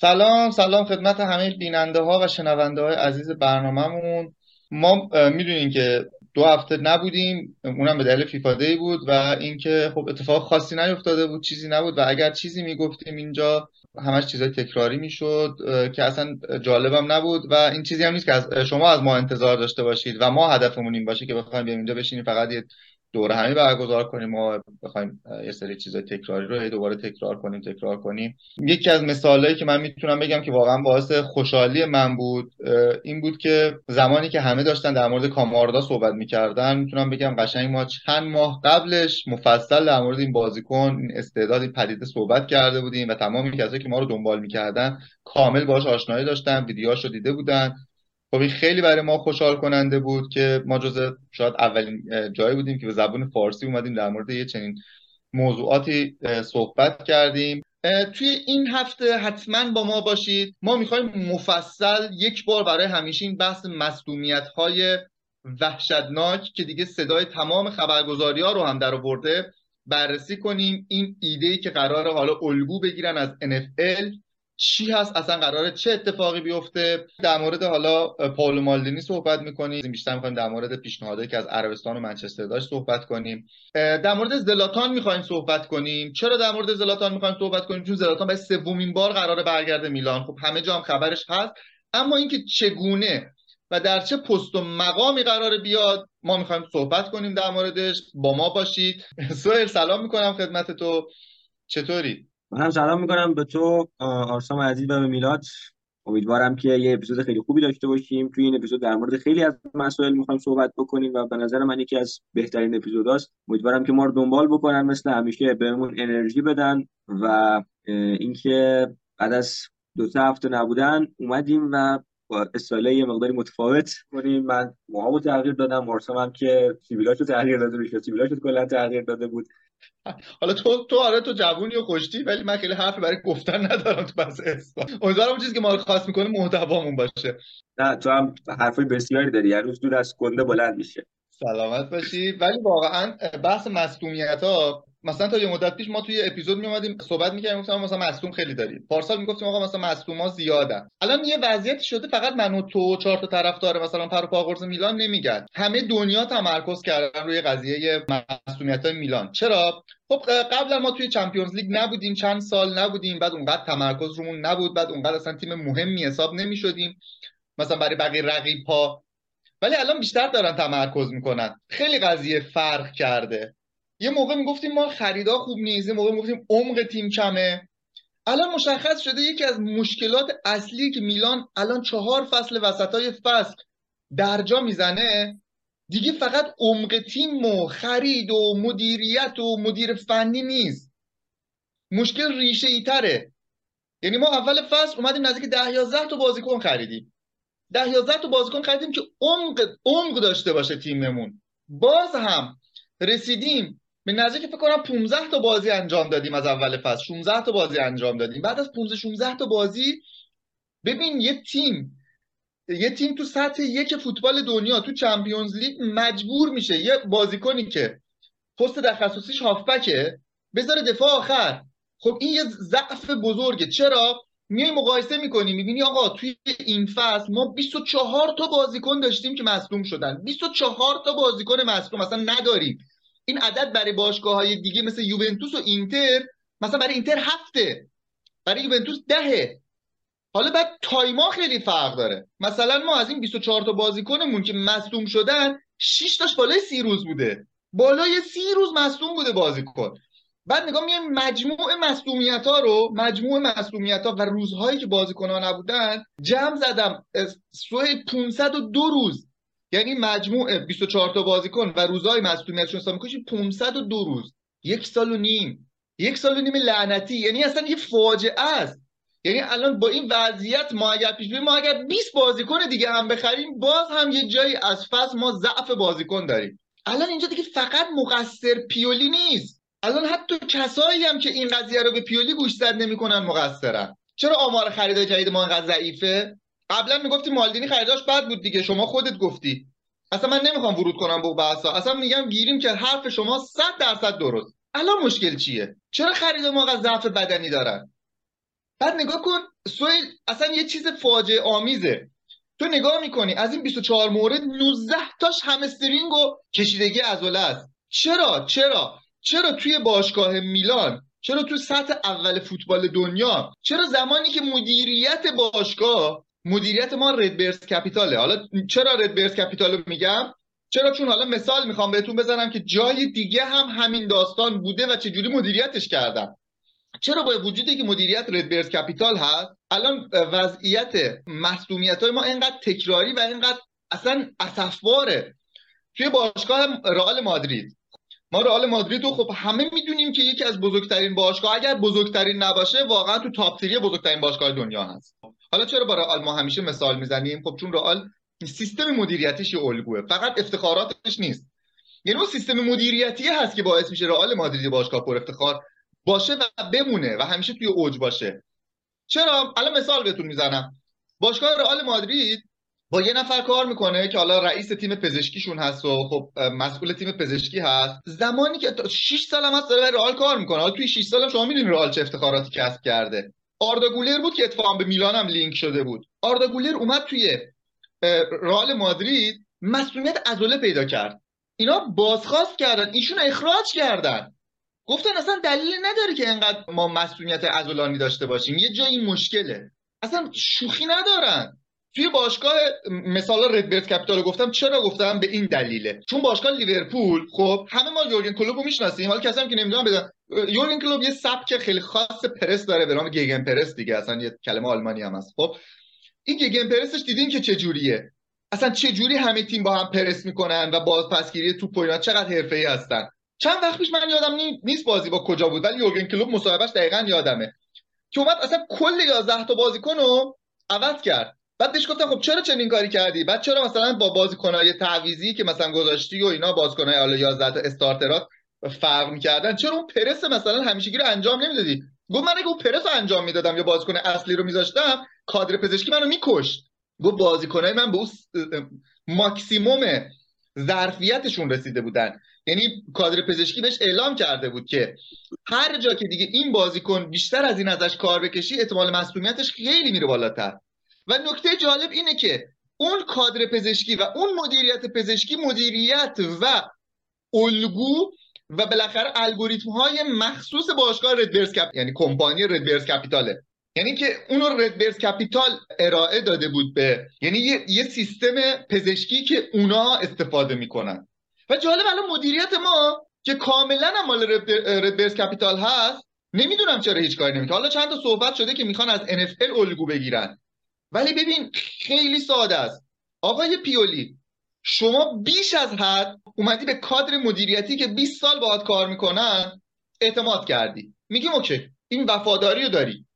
سلام سلام خدمت همه بیننده ها و شنونده های عزیز برنامهمون. ما می‌دونیم که دو هفته نبودیم اونم به دلیل فیفا دی بود و اینکه خب اتفاق خاصی نیفتاده بود چیزی نبود و اگر چیزی می‌گفتیم اینجا همش چیزای تکراری می‌شد که اصلا جالبم نبود و این چیزی هم نیست که از شما از ما انتظار داشته باشید و ما هدفمون این باشه که بخوایم بیایم اینجا بشینیم فقط یه دوره همی برگزار کنیم ما بخوایم یه سری چیزای تکراری رو دوباره تکرار کنیم تکرار کنیم. یکی از مثالهایی که من می‌تونم بگم که واقعا باعث خوشحالی من بود این بود که زمانی که همه داشتن در مورد کاماردا صحبت می‌کردن می‌تونم بگم قشنگ ما چند ماه قبلش مفصل در مورد این بازیکن این استعداد این پدیده صحبت کرده بودیم و تمام کسایی که ما رو دنبال می‌کردن کامل باش آشنایی داشتن ویدیوهاشو دیده بودن. خب این خیلی برای ما خوشحال کننده بود که ما جز شاید اولین جایی بودیم که به زبان فارسی اومدیم در مورد یه چنین موضوعاتی صحبت کردیم. توی این هفته حتما با ما باشید. ما می‌خوایم مفصل یک بار برای همیشه این بحث مصدومیت های وحشتناک که دیگه صدای تمام خبرگزاری ها رو هم در آورده بررسی کنیم. این ایده که قرار حالا الگو بگیرن از NFL چی هست؟ اصلا قراره چه اتفاقی بیفته؟ در مورد حالا پاولو مالدینی صحبت می‌کنیم. بیشتر می‌خوایم در مورد پیشنهادی که از عربستان و منچستر داشت صحبت کنیم. در مورد زلاتان می‌خوایم صحبت کنیم. چرا در مورد زلاتان می‌خوایم صحبت کنیم؟ چون زلاتان به سومین بار قراره برگرده میلان. خب همه جا هم خبرش هست. اما اینکه چگونه و در چه پست و مقامی قرار بیاد ما می‌خوایم صحبت کنیم در موردش. با ما باشید. سوهر سلام می‌کنم خدمت تو. چطوری؟ من هم سلام می‌کنم به تو آرسام عزیز و به میلاد. امیدوارم که یه اپیزود خیلی خوبی داشته باشیم. توی این اپیزود در مورد خیلی از مسائل می‌خوایم صحبت بکنیم و به نظر من یکی از بهترین اپیزوداست امیدوارم که ما رو دنبال بکنن مثل همیشه بهمون انرژی بدن و اینکه بعد از دو سه هفته نبودن اومدیم و با استایل یه مقداری متفاوت کنیم. من موهامو تغییر دادم آرسام هم که سیبیلاشو تغییر داده بود سیبیلاشو کلا تغییر داده بود. حالا تو تو آره تو جوونی و خوشتی ولی من خیلی حرفی برای گفتن ندارم تو بس اسم امیدوارم اون چیزی که ما رو خاص می‌کنه محتوامون باشه. نه تو هم حرفای بسیاری داری. هر روز دور از گنده بلند میشه. سلامت باشی. ولی واقعا بحث مصدومیت ها مثلا تا یه مدت پیش ما توی اپیزود میومدیم صحبت می‌کردیم گفتم مثلا مصدوم خیلی داریم. پارسال می‌گفتیم آقا مثلا مصدوم ها زیادن. الان یه وضعیت شده فقط من و تو چهار تا طرفدار مثلا پر پاگورز میلان نمیگن. همه دنیا تمرکز کردن روی قضیه مصدومیت های میلان. چرا؟ خب قبلا ما توی چمپیونز لیگ نبودیم چند سال نبودیم بعد اونقدر تمرکز رومون نبود بعد اونقدر اصلا تیم مهمی حساب نمی‌شدیم. مثلا برای بقیه رقیب ها. ولی الان بیشتر دارن تمرکز می‌کنن. خیلی قضیه فرق کرده. یه موقع می‌گفتیم ما خریدا خوب نیست یه موقع می‌گفتیم عمق تیم کمه. الان مشخص شده یکی از مشکلات اصلی که میلان الان چهار فصل وسطای فصل درجا می‌زنه دیگه فقط عمق تیم و خرید و مدیریت و مدیر فنی نیست. مشکل ریشه ای تره. یعنی ما اول فصل اومدیم نزدیک ده یازده تا بازیکن خریدیم. ده یازده تا بازیکن خریدیم که عمق عمق داشته باشه تیممون. باز هم رسیدیم به نزدیک فکر کنم 15 تا بازی انجام دادیم از اول فصل. 16 تا بازی انجام دادیم. بعد از 15 16 تا بازی ببین یه تیم یه تیم تو سطح یک فوتبال دنیا تو چمپیونز لیگ مجبور میشه یه بازیکنی که پست تخصصیش هافبکه بذاره دفاع آخر. خب این یه ضعف بزرگه. چرا؟ میای مقایسه می‌کنی می‌بینی آقا توی این فصل ما 24 تا بازیکن داشتیم که مصدوم شدن. 24 تا بازیکن مصدوم اصلا نداریم. این عدد برای باشگاه های دیگه مثل یوونتوس و اینتر مثلا برای اینتر هفته برای یوونتوس دهه. حالا بعد تایما خیلی فرق داره. مثلا ما از این 24 تا بازیکنمون که مصدوم شدن 6 تاش بالای سی روز بوده. بالای سی روز مصدوم بوده بازیکن. بعد نگاه میگم مجموع مصدومیت ها رو مجموع مصدومیت ها و روزهایی که بازیکن ها نبودن جمع زدم سوه 502 روز. یعنی مجموع 24 تا بازیکن و روزهای مصدومیتشون حساب می‌کنی 502 روز. یک سال و نیم. یک سال و نیم لعنتی. یعنی اصلا یه فاجعه است. یعنی الان با این وضعیت ما اگر پیش ما اگر 20 بازیکن دیگه هم بخریم باز هم یه جایی از فصل ما ضعف بازیکن داریم. الان اینجا دیگه فقط مقصر پیولی نیست. الان حتی کسایی هم که این قضیه رو به پیولی گوش زد نمی‌کنن مقصرن. چرا آمار خرید جدید ما انقدر ضعیفه؟ قبلا می‌گفتی مالدینی خریداش بد بود دیگه. شما خودت گفتی. اصلا من نمی‌خوام ورود کنم به بحثا. اصلا میگم گیریم که حرف شما 100 درصد درست. الان مشکل چیه؟ چرا خرید ما ضعف بدنی دارن؟ بعد نگاه کن سویل اصلا یه چیز فاجعه آمیزه. تو نگاه می‌کنی از این 24 مورد 19 تاش همسترینگ و کشیدگی عضله است. چرا؟ چرا؟ چرا توی باشگاه میلان؟ چرا تو سطح اول فوتبال دنیا؟ چرا زمانی که مدیریت باشگاه مدیریت ما RedBird Capital ه حالا چرا RedBird Capital رو میگم؟ چرا؟ چون حالا مثال می‌خوام بهتون بزنم که جای دیگه هم همین داستان بوده و چجوری مدیریتش کردن. چرا با وجودی که مدیریت RedBird Capital هست الان وضعیت مسئولیت های ما اینقدر تکراری و اینقدر اصلا اسفباره توی باشگاه رئال مادرید. ما رئال مادرید رو خب همه می‌دونیم که یکی از بزرگترین باشگاه. اگر بزرگترین نباشه واقعا تو تاپ بزرگترین باشگاه دنیا هست. حالا چرا با رئال ما همیشه مثال می‌زنیم؟ خب چون رئال سیستم مدیریتیش الگوه. فقط افتخاراتش نیست. یعنی اون سیستم مدیریتی هست که باعث میشه رئال مادرید باشگاه پر افتخار باشه و بمونه و همیشه توی اوج باشه. چرا؟ الان مثال بهتون می‌زنم. باشگاه رئال مادرید با یه نفر کار می‌کنه که حالا رئیس تیم پزشکیشون هست و خب مسئول تیم پزشکی هست. زمانی که 6 سال هم هست داره رئال کار می‌کنه. حالا توی 6 سال شما می‌دونید رئال چه افتخاراتی کسب کرده. آردا گولر بود که اتفاقا به میلان هم لینک شده بود. آردا گولر اومد توی رئال مادرید مسئولیت عضله پیدا کرد. اینا بازخواست کردن ایشون اخراج کردن. گفتن اصلا دلیل نداره که انقدر ما مسئولیت عضلانی داشته باشیم. یه جایی مشکله. اصلا شوخی ندارن. توی باشگاه مثال ردبرد کپیتال گفتم چرا گفتم؟ به این دلیله. چون باشگاه لیورپول خب همه ما یورگن کلوب رو می‌شناسیم. حالا کسی هم که نمی‌دونم بدن یورگن کلوب یه سبک خیلی خاص پرس داره به نام گگن پرس دیگه. اصلا یه کلمه آلمانی هم هست. خب این گگن پرسش دیدین که چه جوریه اصلا چه جوری همه تیم با هم پرس می‌کنن و بازپسگیری توپ و چقدر حرفه‌ای هستن؟ چند وقت پیش من یادم نیست بازی با کجا بود ولی یورگن کلوب مصاحبهش دقیقا یادمه. که اومد اصلا کل 11 تا بازیکن رو عوض کرد. بعد بهش گفتم خب چرا چنین کاری کردی؟ بعد چرا مثلا با بازیکنای تعویزی که مثلا گذاشتی و اینا بازیکنای حالا 11 تا استارترات فرق می‌کردن. چرا اون پرس مثلا همیشگی رو انجام نمی‌دادی؟ گفت من اگه اون پرس رو انجام می‌دادم یا بازیکن اصلی رو میذاشتم کادر پزشکی منو میکشت. گفت بازیکنای من به اون ماکسیموم ظرفیتشون رسیده بودن. یعنی کادر پزشکی بهش اعلام کرده بود که هر جا که دیگه این بازیکن بیشتر از این ازش کار بکشی احتمال مسئولیتش خیلی میره بالاتر. و نکته جالب اینه که اون کادر پزشکی و اون مدیریت پزشکی مدیریت و الگو و بالاخره الگوریتم های مخصوص باشگاه ردبرز کپ یعنی کمپانی ردبرز کپیتاله یعنی که اون رو ردبرز کپیتال ارائه داده بود به یعنی یه, یه سیستم پزشکی که اونا استفاده می‌کنن. و جالب الان مدیریت ما که کاملا مال ردبرز کپیتال هست نمی‌دونم چرا هیچ کاری نمی‌کنه. حالا چند تا صحبت شده که می‌خوان از NFL الگو بگیرن. ولی ببین خیلی ساده است. آقای پیولی شما بیش از حد اومدی به کادر مدیریتی که 20 سال باهات کار می‌کنن اعتماد کردی. میگیم اوکی این وفاداری رو داری.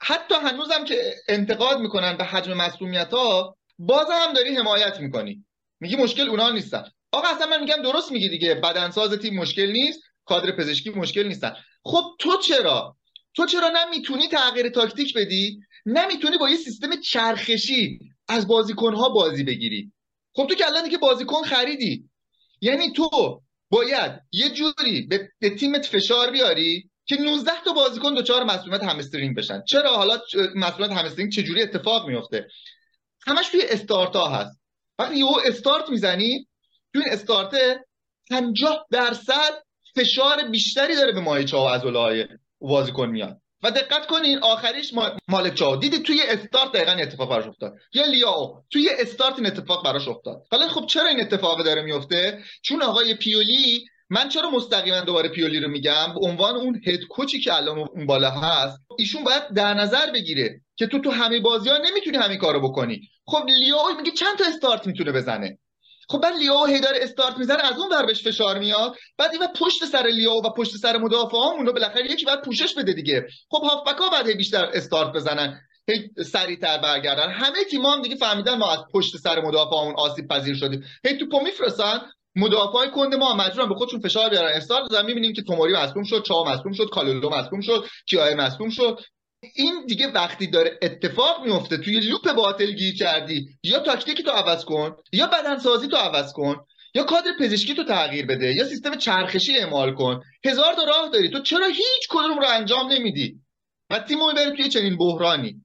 حتی هنوزم که انتقاد می‌کنن به حجم مسئولیت ها باز هم داری حمایت می‌کنی. میگی مشکل اونا نیستن. آقا اصلا من میگم درست میگی دیگه بدنساز تیم مشکل نیست کادر پزشکی مشکل نیستن. خب تو چرا؟ تو چرا نمی‌تونی تغییر تاکتیک بدی؟ نمی‌تونی با یه سیستم چرخشی از بازیکنها بازی بگیری. خب تو که الان که بازیکن خریدی. یعنی تو باید یه جوری به, به تیمت فشار بیاری که 19 تا بازیکن دوچار مسئولیت همسترینگ بشن. چرا؟ حالا مسئولیت همسترینگ چجوری اتفاق میفته همش توی استارت ها هست. وقتی یهو استارت می‌زنی توی این استارت 50 درصد فشار بیشتری داره به مایچه ها و های بازیکن میاد. و دقت کنین آخریش مالک چاو. دیدی توی استارت دقیقا اتفاق براش افتاد. یا لیاو. توی استارت این اتفاق براش افتاد. حالا خب چرا این اتفاق داره میفته؟ چون آقای پیولی من چرا مستقیما دوباره پیولی رو میگم؟ به عنوان اون هد کوچی که الان اون بالا هست ایشون باید در نظر بگیره که تو تو همه بازی ها نمی‌تونی همین کارو بکنی. خب لیاو میگه چند تا استارت می‌تونه بزنه؟ خب بعد لیاو داره استارت می‌زنه از اون ور بهش فشار میاد. بعد این پشت سر لیاو و پشت سر مدافعامون رو بالاخره یکی بعد پوشش بده دیگه. خب هافبک ها بعد بیشتر استارت بزنن هی سریعتر برگردن. همه تیم‌ها هم دیگه فهمیدن ما از پشت سر مدافعامون آسیب پذیر شدیم. هی توپو میفرستن مدافع کند ما مجبورن به خودشون فشار بیارن. استارت بزنن می‌بینیم که توموری مصدوم شد چا مصدوم شد کالولو مصدوم شد کیای مصدوم شد. این دیگه وقتی داره اتفاق میفته توی لوپ باطل گیر کردی یا تاکتیکی تو عوض کن یا بدنسازی تو عوض کن یا کادر پزشکی تو تغییر بده یا سیستم چرخشی اعمال کن. هزار تا راه داری. تو چرا هیچ کدوم رو انجام نمیدی؟ و تیم می‌بره توی چنین بحرانی.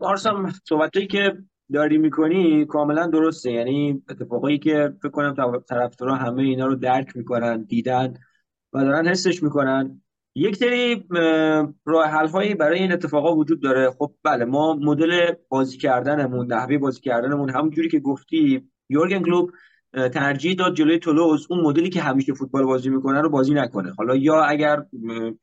پارسا صحبتایی که داری می‌کنی کاملا درسته. یعنی اتفاقایی که فکر کنم طرفدارا همه اینا رو درک می‌کنن دیدن و دارن حسش می‌کنن. یک سری راه حل هایی برای این اتفاقا وجود داره. خب بله ما مدل بازی کردنمون نحوه بازی کردنمون همون جوری که گفتی یورگن کلوب ترجیح داد جلوی تولوز اون مدلی که همیشه فوتبال بازی می‌کنه رو بازی نکنه. حالا یا اگر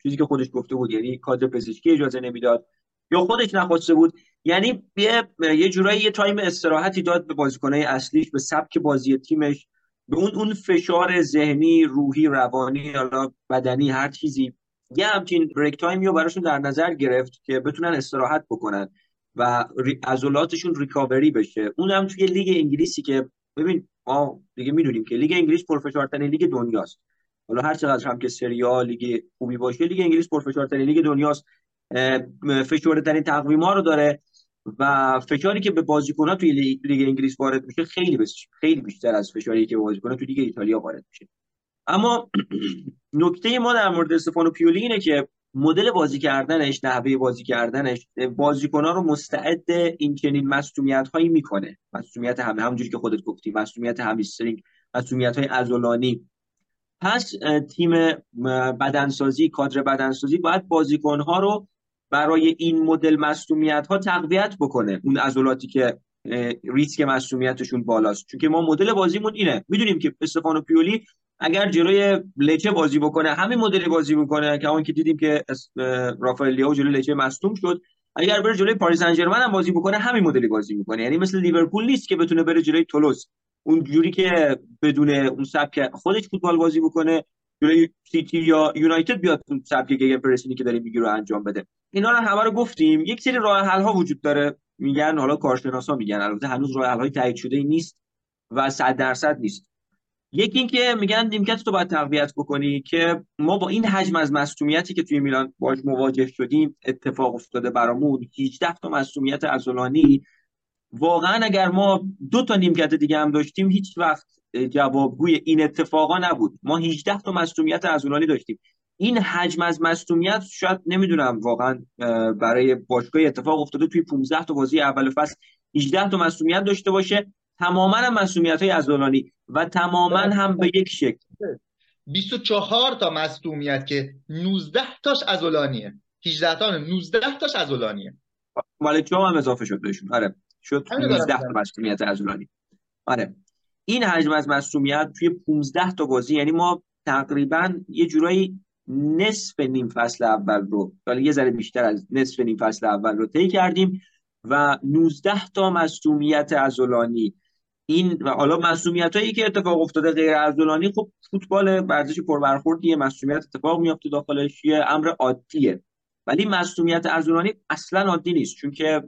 چیزی که خودش گفته بود یعنی کادر پزشکی اجازه نمی‌داد یا خودش نخواسته بود یعنی یه یه جورایی یه تایم استراحتی داد به بازیکنهای اصلیش به سبک بازی تیمش به اون اون فشار ذهنی روحی روانی حالا بدنی هر چیزی. یه همچین break time ی رو براشون در نظر گرفت که بتونن استراحت بکنن و عضلاتشون ریکاوری بشه. اون هم توی لیگ انگلیسی که ببین ما دیگه می‌دونیم که لیگ انگلیس پرفشارترین لیگ دنیاست. حالا هر چقدر هم که سریا لیگ خوبی باشه لیگ انگلیس پرفشارترین لیگ دنیاست. فشرده تقویم ها رو داره و فشاری که به بازیکن‌ها توی لیگ انگلیس وارد میشه خیلی خیلی بیشتر از فشاری که به بازیکن‌ها توی لیگ ایتالیا وارد میشه. اما نکته ما در مورد استفانو پیولی اینه که مدل بازی کردنش نحوه بازی کردنش بازیکن‌ها رو مستعد این چنین مسئولیت هایی می‌کنه. مسئولیت همه همونجوری که خودت گفتی مسئولیت همیسترینگ مسئولیت های ازولانی پس تیم بدنسازی کادر بدنسازی باید بازیکن‌ها رو برای این مدل مسئولیت ها تقویت بکنه. اون عضلاتی که ریسک مسئولیتشون بالاست. چون که ما مدل بازیمون اینه. می‌دونیم که استفانو پیولی اگر جلوی لچه بازی بکنه همین مدلی بازی می‌کنه که اون که دیدیم که رافائل لیاو جلوی لچه مصدوم شد اگر بره جلوی پاریس سن هم بازی بکنه همین مدلی بازی می‌کنه. یعنی مثل لیورپول نیست که بتونه بره جلوی تولوز اون جوری که بدون اون سبک خودش فوتبال بازی بکنه جلوی سیتی یا یونایتد بیاد اون سبک گیگن پرسینی که داره می‌گیره انجام بده. اینا رو همه رو گفتیم. یک سری راه حل ها وجود داره. میگن حالا کارشناسا میگن. البته هنوز راه حل های تایید شده نیست و 100 درصد نیست. یکی اینکه میگن نیمکت تو باید تقویت بکنی که ما با این حجم از مصونیتی که توی میلان باش مواجه شدیم اتفاق افتاده برامون. 18 تا مصونیت عضلانی. واقعا اگر ما دو تا نیمکت دیگه هم داشتیم هیچ وقت جوابگوی این اتفاقا نبود. ما 18 تا مصونیت عضلانی داشتیم. این حجم از مصونیت شاید نمی‌دونم واقعا برای باشگاه اتفاق افتاده توی 15 تا بازی اول فصل 18 تا مصونیت داشته باشه. تماما هم مسئولیت های ازولانی و تماما هم به یک شکل. 24 تا مصومیت که 19 تاش ازولانیه. 18 تا 19 تاش ازولانیه. مال هم اضافه شد بهشون. آره. شد 19 تا مصومیت ازولانی. آره. این حجم از مصومیت توی 15 تا بازی یعنی ما تقریبا یه جورایی نصف نیم فصل اول رو حالا یه ذره بیشتر از نصف نیم فصل اول رو طی کردیم و 19 تا مصومیت ازولانی این و حالا مسئولیت هایی که اتفاق افتاده غیر عضلانی خب فوتبال ورزش پربرخوردی مسئولیت اتفاق میفته داخلش یه امر عادیه. ولی مسئولیت عضلانی اصلا عادی نیست چون که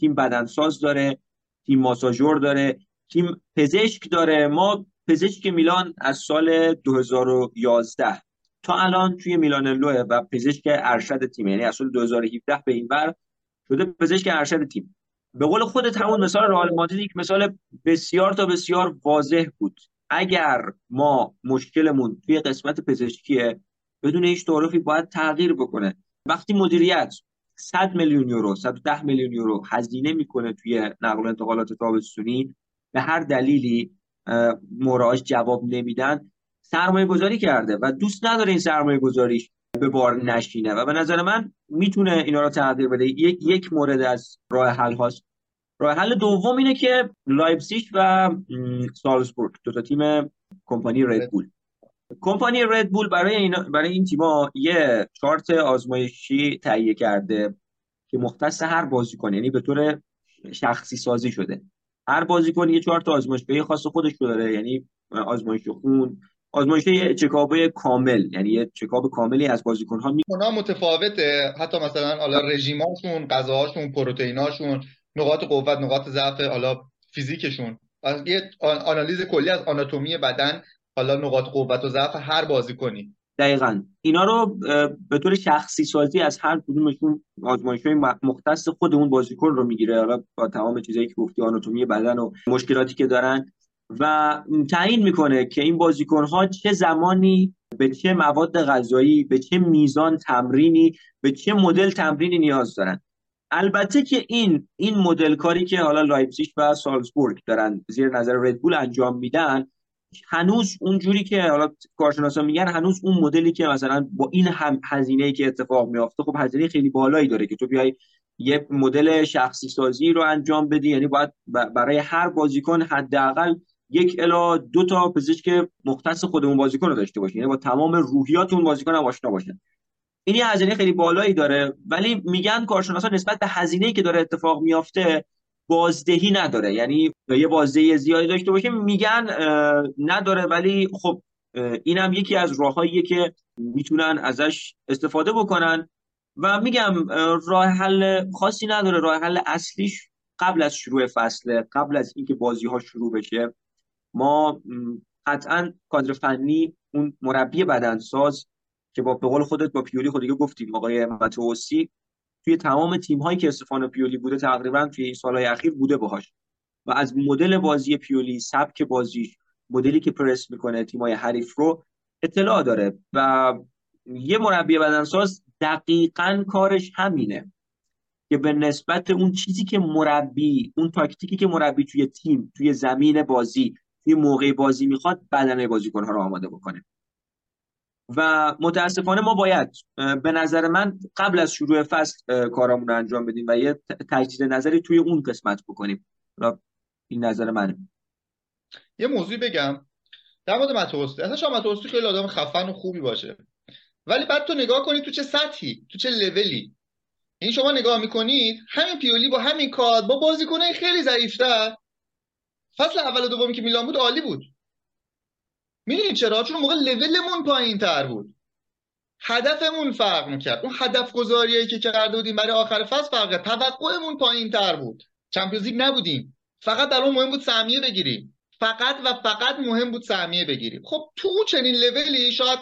تیم بدنساز داره تیم ماساژور داره تیم پزشک داره. ما پزشک میلان از سال 2011 تا الان توی میلان لوه و پزشک ارشد تیم یعنی از سال 2017 به این بر شده پزشک ارشد تیم. به قول خودت همون مثال رئال مادرید یک مثال بسیار تا بسیار واضح بود. اگر ما مشکلمون توی قسمت پزشکیه بدون هیچ تعارفی باید تغییر بکنه. وقتی مدیریت 100 میلیون یورو 110 میلیون یورو هزینه می‌کنه توی نقل و انتقالات تابستونی به هر دلیلی مهره‌ها جواب نمیدن سرمایه گذاری کرده و دوست نداره این سرمایه گذاریش به بار نشینه. و به نظر من می‌تونه اینا رو تغییر بده. یک یک مورد از راه حل هاست. راه حل دوم اینه که لایپزیگ و سالزبورگ دو تا تیم کمپانی ردبول کمپانی ردبول برای این برای این تیما یه چارت آزمایشی تهیه کرده که مختص هر بازیکن یعنی به طور شخصی سازی شده. هر بازیکن یه چارت آزمایشگاهی خاص خودش رو داره یعنی آزمایش خون آزمایش یه چکاپ کامل یعنی یه چکاپ کاملی از بازیکن ها می متفاوته. حتی مثلا حالا رژیماشون غذاهاشون پروتئیناشون نقاط قوت نقاط ضعف حالا فیزیکشون. یه آنالیز کلی از آناتومی بدن حالا نقاط قوت و ضعف هر بازیکنی. دقیقا. اینا رو به طور شخصی سازی از هر کدومشون آزمایش های مختص خود اون بازیکن رو می‌گیره. حالا با تمام چیزایی که گفتی آناتومی بدن و مشکلاتی که دارن. و تعیین می‌کنه که این بازیکن ها چه زمانی به چه مواد غذایی به چه میزان تمرینی به چه مدل تمرینی نیاز دارن. البته که این این مدل کاری که حالا لایپزیگ و سالزبورگ دارن زیر نظر ردبول انجام میدن هنوز اونجوری که حالا کارشناسا میگن هنوز اون مدلی که مثلا با این همه هزینه که اتفاق میافته خب هزینه خیلی بالایی داره که تو بیای یه مدل شخصی سازی رو انجام بدی. یعنی باید برای هر بازیکن حداقل یک الا دو تا پزشک مختص خودمون بازیکن رو داشته باشین یعنی با تمام روحیات اون بازیکن هم آشنا باشن. این یه هزینه خیلی بالایی داره ولی میگن کارشناسا نسبت به هزینه‌ای که داره اتفاق میافته بازدهی نداره. یعنی یه بازدهی زیادی داشته باشه میگن نداره. ولی خب اینم یکی از راههاییه که می‌تونن ازش استفاده بکنن. و میگم راه حل خاصی نداره. راه حل اصلیش قبل از شروع فصل قبل از اینکه بازی ها شروع بشه. ما قطعا کادر فنی اون مربی بدنساز که با به قول خودت با پیولی خودی گفتیم آقای متوسی توی تمام تیم هایی که استفان پیولی بوده تقریبا توی این سالهای اخیر بوده باهاش. و از مدل بازی پیولی سبک بازیش مدلی که پرس می‌کنه تیمای حریف رو اطلاع داره. و یه مربی بدنساز دقیقا کارش همینه که به نسبت اون چیزی که مربی اون تاکتیکی که مربی توی تیم توی زمین بازی توی موقع بازی می‌خواد بدنه بازیکنها رو آماده بکنه. و متاسفانه ما باید به نظر من قبل از شروع فصل کارامون رو انجام بدیم و یه تجدید نظری توی اون قسمت بکنیم. این نظر منه. یه موضوعی بگم. در مورد متوسطی اصلا شما متوسطی خیلی آدم خفن و خوبی باشه. ولی بعد تو نگاه کنید تو چه سطحی تو چه لولی. این شما نگاه می‌کنید همین پیولی با همین کار با بازیکنای خیلی ضعیفتر فصل اول و دومی که میلان بود عالی بود. می‌دونید چرا؟ چون موقع لولمون پایین تر بود. هدفمون فرق می‌کرد. اون هدف گذاریایی که کرده بودیم برای آخر فصل فرق توقعمون پایین تر بود. Champions League نبودیم. فقط اون مهم بود سهمیه بگیریم. فقط و فقط مهم بود سهمیه بگیریم. خب تو چنین لولی شاید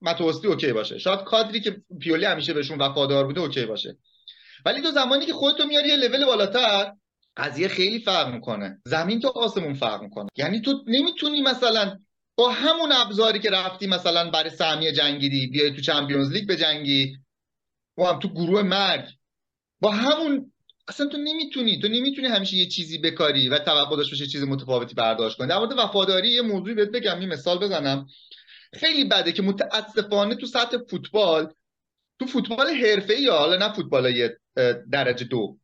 متوسطی OK باشه. شاید کادری که پیولی همیشه بهشون وفادار بوده OK باشه. ولی تو زمانی که خودتو میاری یه لول بالاتر قضیه خیلی فرق می‌کنه. زمین تو آسمون فرق می‌کنه. یعنی تو نمی‌تونی مثلا با همون ابزاری که رفتی مثلا برای سهمیه جنگیدی بیای تو چمپیونز لیگ بجنگی. و هم تو گروه مرگ. با همون اصلا تو نمی‌تونی تو نمی‌تونی همیشه یه چیزی بکاری و توقع داشته باشی چیز متفاوتی برداشت کنی. در مورد وفاداری یه موضوعی بهت بگم یه مثال بزنم. خیلی بده که متاسفانه تو سطح فوتبال تو فوتبال حرفه‌ای یا حالا نه فوتبال درجه دو.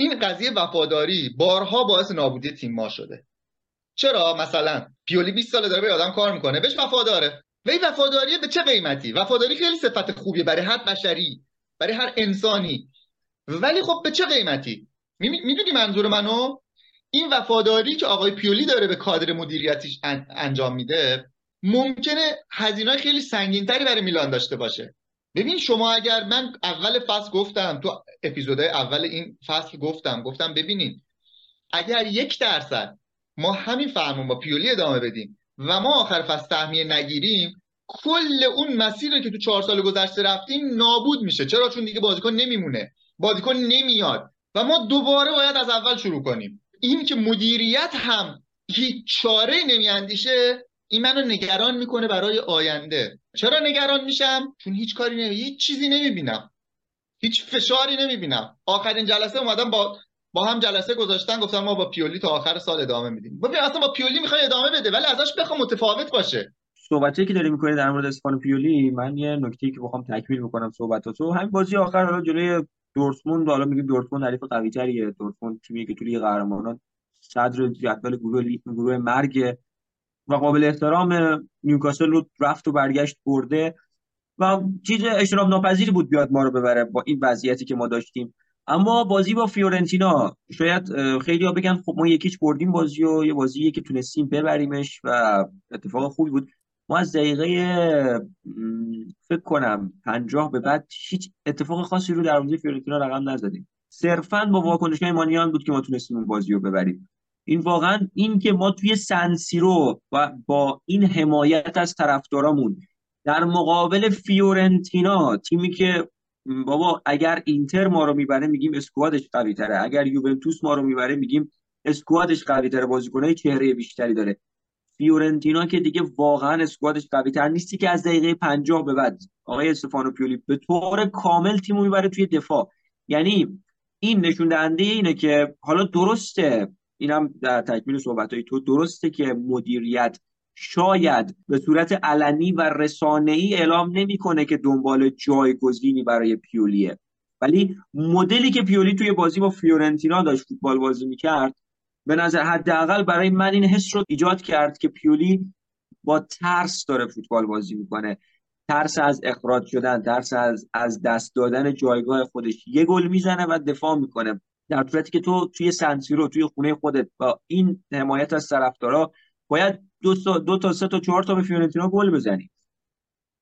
این قضیه وفاداری بارها باعث نابودی تیم ما شده. چرا؟ مثلا پیولی 20 ساله داره به آدم کار می‌کنه بهش وفاداره. وی وفاداری به چه قیمتی؟ وفاداری خیلی صفت خوبیه برای هر بشری برای هر انسانی. ولی خب به چه قیمتی؟ می‌دونی منظور منو؟ این وفاداری که آقای پیولی داره به کادر مدیریتیش انجام میده ممکنه هزینه خیلی سنگینتری برای میلان داشته باشه. ببین شما اگر من اول فصل گفتم تو اپیزودهای اول این فصل گفتم گفتم ببینین اگر یک درصد ما همین فرمون با پیولی ادامه بدیم و ما آخر فصل سهمیه نگیریم کل اون مسیر که تو چهار سال گذشته رفتیم نابود میشه. چرا؟ چون دیگه بازیکن نمیمونه. بازیکن نمیاد. و ما دوباره باید از اول شروع کنیم. این که مدیریت هم هیچ چاره نمیاندیشه این منو نگران می‌کنه برای آینده. چرا نگران میشم؟ چون هیچ کاری نمی هیچ چیزی نمی‌بینم. هیچ فشاری نمی‌بینم. آخرین جلسه اومدم با با هم جلسه گذاشتن گفتن ما با پیولی تا آخر سال ادامه میدیم. ببین اصلا با پیولی می‌خوای ادامه بده ولی ازش بخوام متفاوت باشه. صحبتی که داری می‌کنی در مورد اسپان پیولی من یه نکته که بخوام تکمیل بکنم صحبتاتو. همین بازی آخر حالا جلوی دورتموند حالا میگیم دورتموند حریف قوی تریه دورتموند تیمی که توی قهرمانان صدر جدول گروه گروه مرگ و قابل احترام نیوکاسل رو رفت و برگشت برده و چیز اجتناب ناپذیری بود بیاد ما رو ببره با این وضعیتی که ما داشتیم. اما بازی با فیورنتینا شاید خیلی ها بگن خب ما یکیچ بردیم بازی و یه بازی که تونستیم ببریمش و اتفاق خوبی بود. ما از دقیقه فکر کنم پنجاه به بعد هیچ اتفاق خاصی رو در بازی فیورنتینا رقم نزدیم. صرفا با واکنش های مانیان بود که ما تونستیم اون بازی رو ببریم. این واقعا این که ما توی سنسیرو و با این حمایت از طرفدارامون در مقابل فیورنتینا تیمی که بابا اگر اینتر ما رو می‌بره میگیم squad ش قوی تره اگر یوونتوس ما رو می‌بره میگیم squad ش قوی تره بازیکنای چهره بیشتری داره. فیورنتینا که دیگه واقعا squad ش قوی تر نیستی که از دقیقه 50 به بعد آقای استفانو پیولی به طور کامل تیمو می‌بره توی دفاع. یعنی این نشون دهنده اینه که حالا درسته اینم در تکمیل صحبت های تو. درسته که مدیریت شاید به صورت علنی و ای اعلام نمی‌کنه که دنبال جایگزینی برای پیولیه. ولی مدلی که پیولی توی بازی با فیورنتینا داشت فوتبال بازی می‌کرد به نظر حداقل برای من این حس رو ایجاد کرد که پیولی با ترس داره فوتبال بازی می‌کنه. ترس از اخراج شدن ترس از از دست دادن جایگاه خودش. یه گل می‌زنه و دفاع می‌کنه. در صورتی که تو توی سنسیرو توی خونه خودت با این حمایت از طرفدارا باید دو, تا دو تا سه تا چهار تا به فیورنتینا گل بزنی.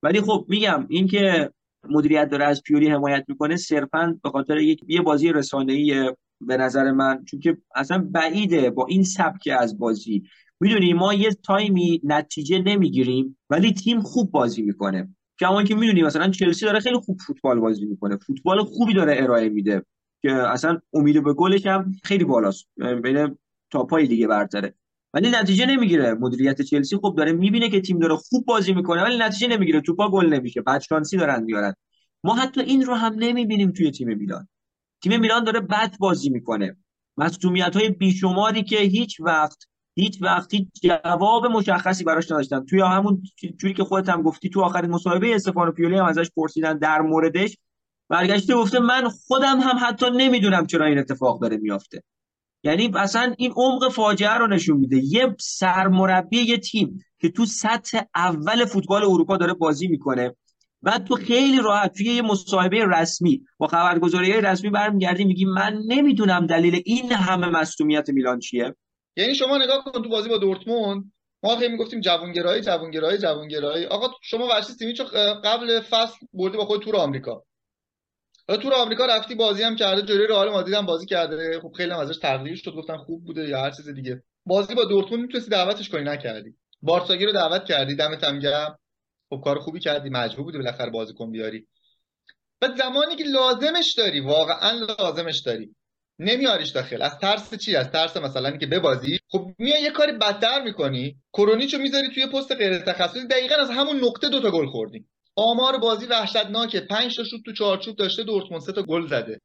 ولی خب میگم این که مدیریت داره از پیولی حمایت می‌کنه صرفا به خاطر یک یه بازی رسانه‌ای به نظر من چون که اصلا بعیده با این سبک از بازی. می‌دونی ما یه تایمی نتیجه نمی‌گیریم ولی تیم خوب بازی می‌کنه. کما که می‌دونی مثلا چلسی داره خیلی خوب فوتبال بازی می‌کنه. فوتبال خوبی داره ارائه میده. که اصلا امید به گلش هم خیلی بالاست. بین تاپای دیگه برتره. ولی نتیجه نمی‌گیره. مدیریت چلسی خوب داره. می‌بینه که تیم داره خوب بازی می‌کنه ولی نتیجه نمی‌گیره. توپا گل نمیشه. بعد شانسی دارن میارن. ما حتی این رو هم نمی‌بینیم توی تیم میلان. تیم میلان داره بد بازی می‌کنه. مسئولیت های بیشماری که هیچ وقت هیچ وقت هیچ جواب مشخصی براش نداشتن. توی همون جوری که خودت هم گفتی تو آخرین مصاحبه استفانو پیولی هم ازش پرسیدن در موردش. برگشته گفته من خودم هم حتی نمی‌دونم چرا این اتفاق داره میافته. یعنی اصلا این عمق فاجعه رو نشون میده. یه سرمربی یه تیم که تو سطح اول فوتبال اروپا داره بازی می‌کنه و تو خیلی راحت توی یه مصاحبه رسمی با خبرگزاری رسمی برمیگردی میگی من نمی‌دونم دلیل این همه مصونیت میلان چیه. یعنی شما نگاه کن تو بازی با دورتموند ما خیلی می‌گفتیم جوانگرایی جوانگرایی جوانگرایی. آقا شما ورشی تیمی چون قبل فصل بردی با خود تور آمریکا. حالا تور آمریکا رفتی بازی هم کرده جلوی رئال مادرید هم بازی کرده. خب خیلی هم ازش تقدیر شد گفتن خوب بوده یا هر چیز دیگه. بازی با دورتموند می‌تونستی دعوتش کنی نکردی. بارساگی رو دعوت کردی دمت هم گرم. خب کار خوبی کردی مجبور بودی بالاخره بازیکن بیاری. بعد زمانی که لازمش داری واقعا لازمش داری. نمیاریش داخل. از ترس چی؟ از ترس مثلا که ببازی. خب میای یه کاری بدتر می‌کنی. کرونیچو می‌ذاری توی پست غیر تخصصی. دقیقا از همون نقطه دوتا گل خوردی. آمار بازی وحشتناکه. 5 تا شوت تو چارچوب داشته دورتموند سه تا گل زده.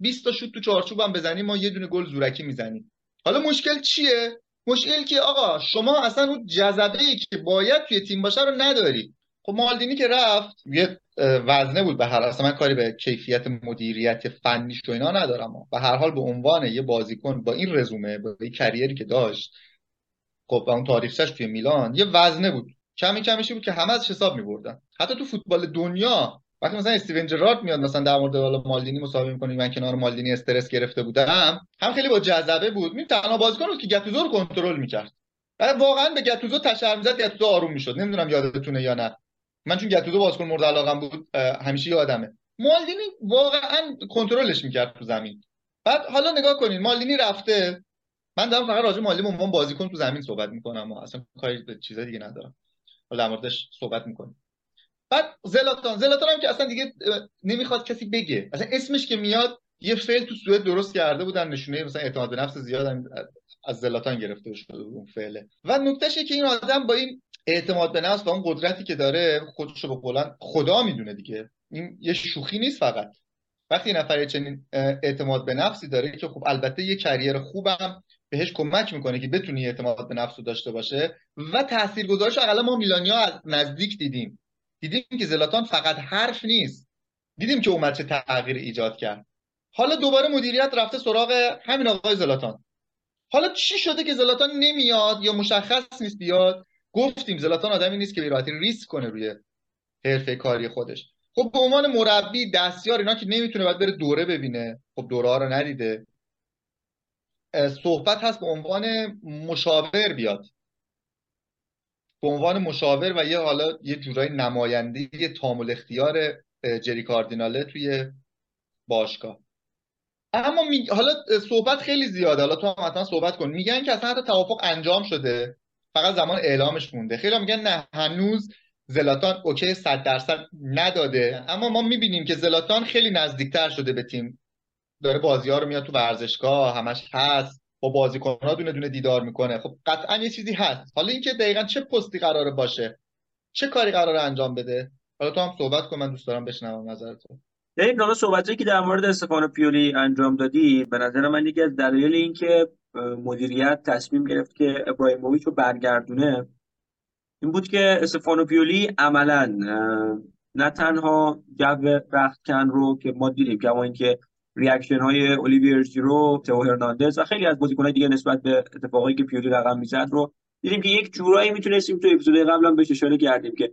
20 تا شوت تو چارچوب هم بزنی ما یه دونه گل زورکی می‌زنیم. حالا مشکل چیه؟ مشکل که آقا شما اصلا اون جذبه ای که باید توی تیم باشه رو نداری. خب مالدینی که رفت یه وزنه بود به هر حال. من کاری به کیفیت مدیریت فنیش و اینا ندارم. به هر حال به عنوان یه بازیکن با این رزومه با این کریری که داشت خب اون تاریخش توی میلان یه وزنه بود. کمی کمیشی بود که همه از حساب میبردن. حتی تو فوتبال دنیا وقتی مثلا استیون جرارد میاد مثلا در مورد حالا مالدینی مصاحبه می‌کنه من کنار مالدینی استرس گرفته بودم هم خیلی با جذبه بود. می تنها بازیکن بود که گتوزو رو کنترل می‌کرد. بعد واقعا به گتوزو تشر می‌زد گتوزو آروم می‌شد. نمی‌دونم یادتونه یا نه. من چون گتوزو بازیکن مورد علاقم بود همیشه یادمه. مالدینی واقعا کنترلش می‌کرد تو زمین. بعد حالا نگاه کنین مالدینی رفته. من دارم فقط راجع مالدینی عنوان بازیکن تو زمین صحبت می‌کنم اصلا کاری به دیگه ندارم. حالا در موردش صحبت می‌کنیم. بعد زلاتان. زلاتان هم که اصلا دیگه نمی‌خواد کسی بگه. اصلا اسمش که میاد یه فعل تو سوئد درست کرده بودن نشونه مثلا اعتماد به نفس زیاد از زلاتان گرفته شده اون فعله. و نکتهش که این آدم با این اعتماد به نفس و اون قدرتی که داره خودشو به قولن خدا می‌دونه دیگه. این یه شوخی نیست فقط. وقتی نفر چنین اعتماد به نفسی داره که خب البته یه کریر خوبم بهش کمک می‌کنه که بتونی اعتماد به نفس داشته باشه و تاثیرگذارش اقلا ما میلانیا از نزدیک دیدیم. دیدیم که زلاتان فقط حرف نیست. دیدیم که اومد چه تغییر ایجاد کرد. حالا دوباره مدیریت رفته سراغ همین آقای زلاتان. حالا چی شده که زلاتان نمیاد یا مشخص نیست بیاد؟ گفتیم زلاتان آدمی نیست که به ریسک کنه روی حرفه کاری خودش. خب به عنوان مربی دستیار اینا که نمی‌تونه باید بره دوره ببینه. خب دوره ها رو ندیده. صحبت هست به عنوان مشاور بیاد. به عنوان مشاور و یه حالا یه جورای نماینده یه تامل اختیار جری کاردیناله توی باشگاه. اما می... حالا صحبت خیلی زیاده. حالا تو هم حتما صحبت کن. میگن که اصلا حتی توافق انجام شده. فقط زمان اعلامش مونده. خیلی میگن نه هنوز زلاتان اوکی صد درصد نداده. اما ما می‌بینیم که زلاتان خیلی نزدیکتر شده به تیم. داره بازی ها رو میاد تو ورزشگاه همش هست. با بازیکن‌ها دونه دونه دیدار می‌کنه. خب قطعا یه چیزی هست. حالا اینکه دقیقا چه پستی قراره باشه؟ چه کاری قراره انجام بده؟ حالا تو هم صحبت کن من دوست دارم بشنوم نظرتو این حالا صحبتی که در مورد استفانو پیولی انجام دادی به نظر من یکی از دلایل این که مدیریت تصمیم گرفت که ابراهیموویچ رو برگردونه این بود که استفانو پیولی عملا نه تنها جو رختکن رو که ما دیدیم کما اینکه reaction های اولیویر جیرو، تو هرناندز و خیلی از بازیکن‌های دیگه نسبت به اتفاقایی که پیولی رقم می‌زد رو دیدیم که یک جورایی می‌تونستیم تو اپیزود قبل هم بهش اشاره کردیم که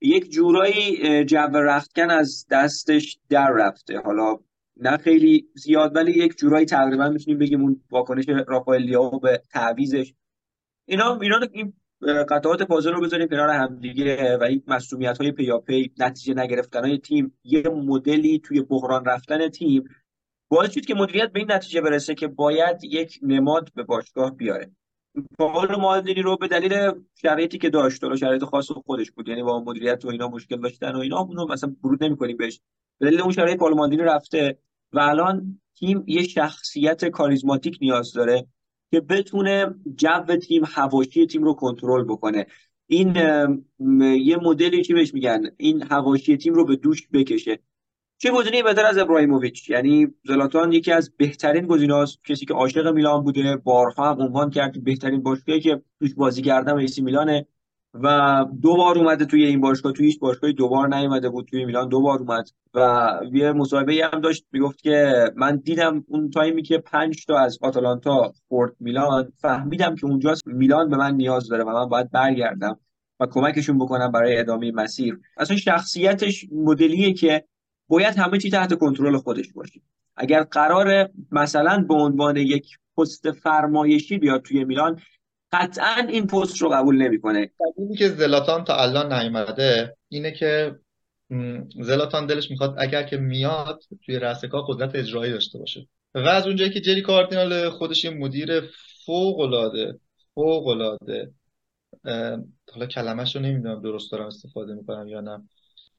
یک جورایی جو رختکن از دستش در رفته. حالا نه خیلی زیاد ولی یک جورایی تقریبا می‌تونیم بگیم اون واکنش رافائل لیاو به تعویزش اینا اینا این قطعات پازل رو بذاریم کنار هم دیگه و این مسئولیت های پیاپی نتیجه نگرفتن های تیم یه مدلی توی بحران رفتن تیم باعث شد که مدیریت به این نتیجه برسه که باید یک نماد به باشگاه بیاره. پاول مالدینی رو به دلیل شرایطی که داشت و شرایط خاص خودش بود یعنی با مدیریت و اینا مشکل داشتن و اینا اونو مثلا برود نمی‌کنیم بهش. به دلیل اون شرایط پاول مالدینی رفته و الان تیم یه شخصیت کاریزماتیک نیاز داره که بتونه جو تیم حواشی تیم رو کنترل بکنه. این یه مدلی چی بهش میگن؟ این حواشی تیم رو به دوش بکشه. چه گزینه بهتر از ابراهیموویچ؟ یعنی زلاتان یکی از بهترین گزینه‌هاست کسی که عاشق میلان بوده بارها عنوان کرد بهترین باشگاهی که توش بازی کردم ایسی میلانه و دو بار اومده توی این باشگاه توی هیچ باشگاهی دو بار نیومده بود توی میلان دو بار اومد و یه مصاحبه هم داشت می‌گفت که من دیدم اون تایمی که پنج تا از آتالانتا خورد میلان فهمیدم که اونجاست میلان به من نیاز داره و من باید برگردم و کمکشون بکنم برای ادامه مسیر. اصلا شخصیتش مدلیه که باید همه چی تحت کنترل خودش باشه. اگر قرار مثلا به عنوان یک پست فرمایشی بیاد توی میلان قطعا این پست رو قبول نمی‌کنه. دلیلی که زلاتان تا الان نیومده اینه که زلاتان دلش می‌خواد اگر که میاد توی رأس کار قدرت اجرایی داشته باشه. و از اونجایی که جری کاردینال خودش مدیر فوق العاده فوق العاده حالا کلمه‌شو نمی‌دونم درست دارم استفاده می‌کنم یا نه.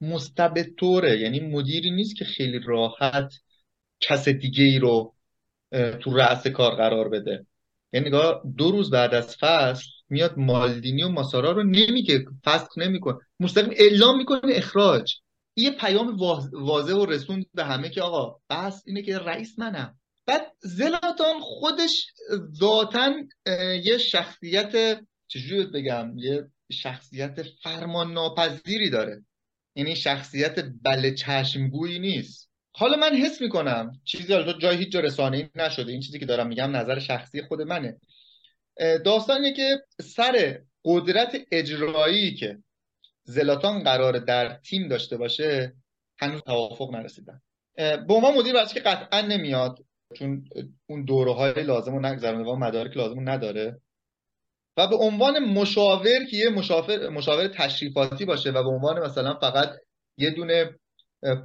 مستبطوره یعنی مدیری نیست که خیلی راحت کس دیگه ای رو تو رأس کار قرار بده. یعنی نگاه دو روز بعد از فصل میاد مالدینی و ماسارا رو نمیگه فسخ نمی‌کنه. مستقیم اعلام می‌کنه اخراج. یه پیام واضح و رسوند به همه که آقا بس اینه که رئیس منم. بعد زلاتان خودش ذاتا یه شخصیت چجوری بگم یه شخصیت فرمان ناپذیری داره. یعنی شخصیت بله چشمگویی نیست. حالا من حس می‌کنم چیزی حالا جای هیچ جا رسانه نشده. این چیزی که دارم میگم نظر شخصی خود منه. داستان اینه که سر قدرت اجرایی که زلاتان قرار در تیم داشته باشه هنوز توافق نرسیدن. به عنوان مدیر ورزشی که قطعا نمیاد چون اون دوره های لازم رو نگذرونه و مدارک لازم نداره. و به عنوان مشاور که یه مشاور مشاور تشریفاتی باشه و به عنوان مثلا فقط یه دونه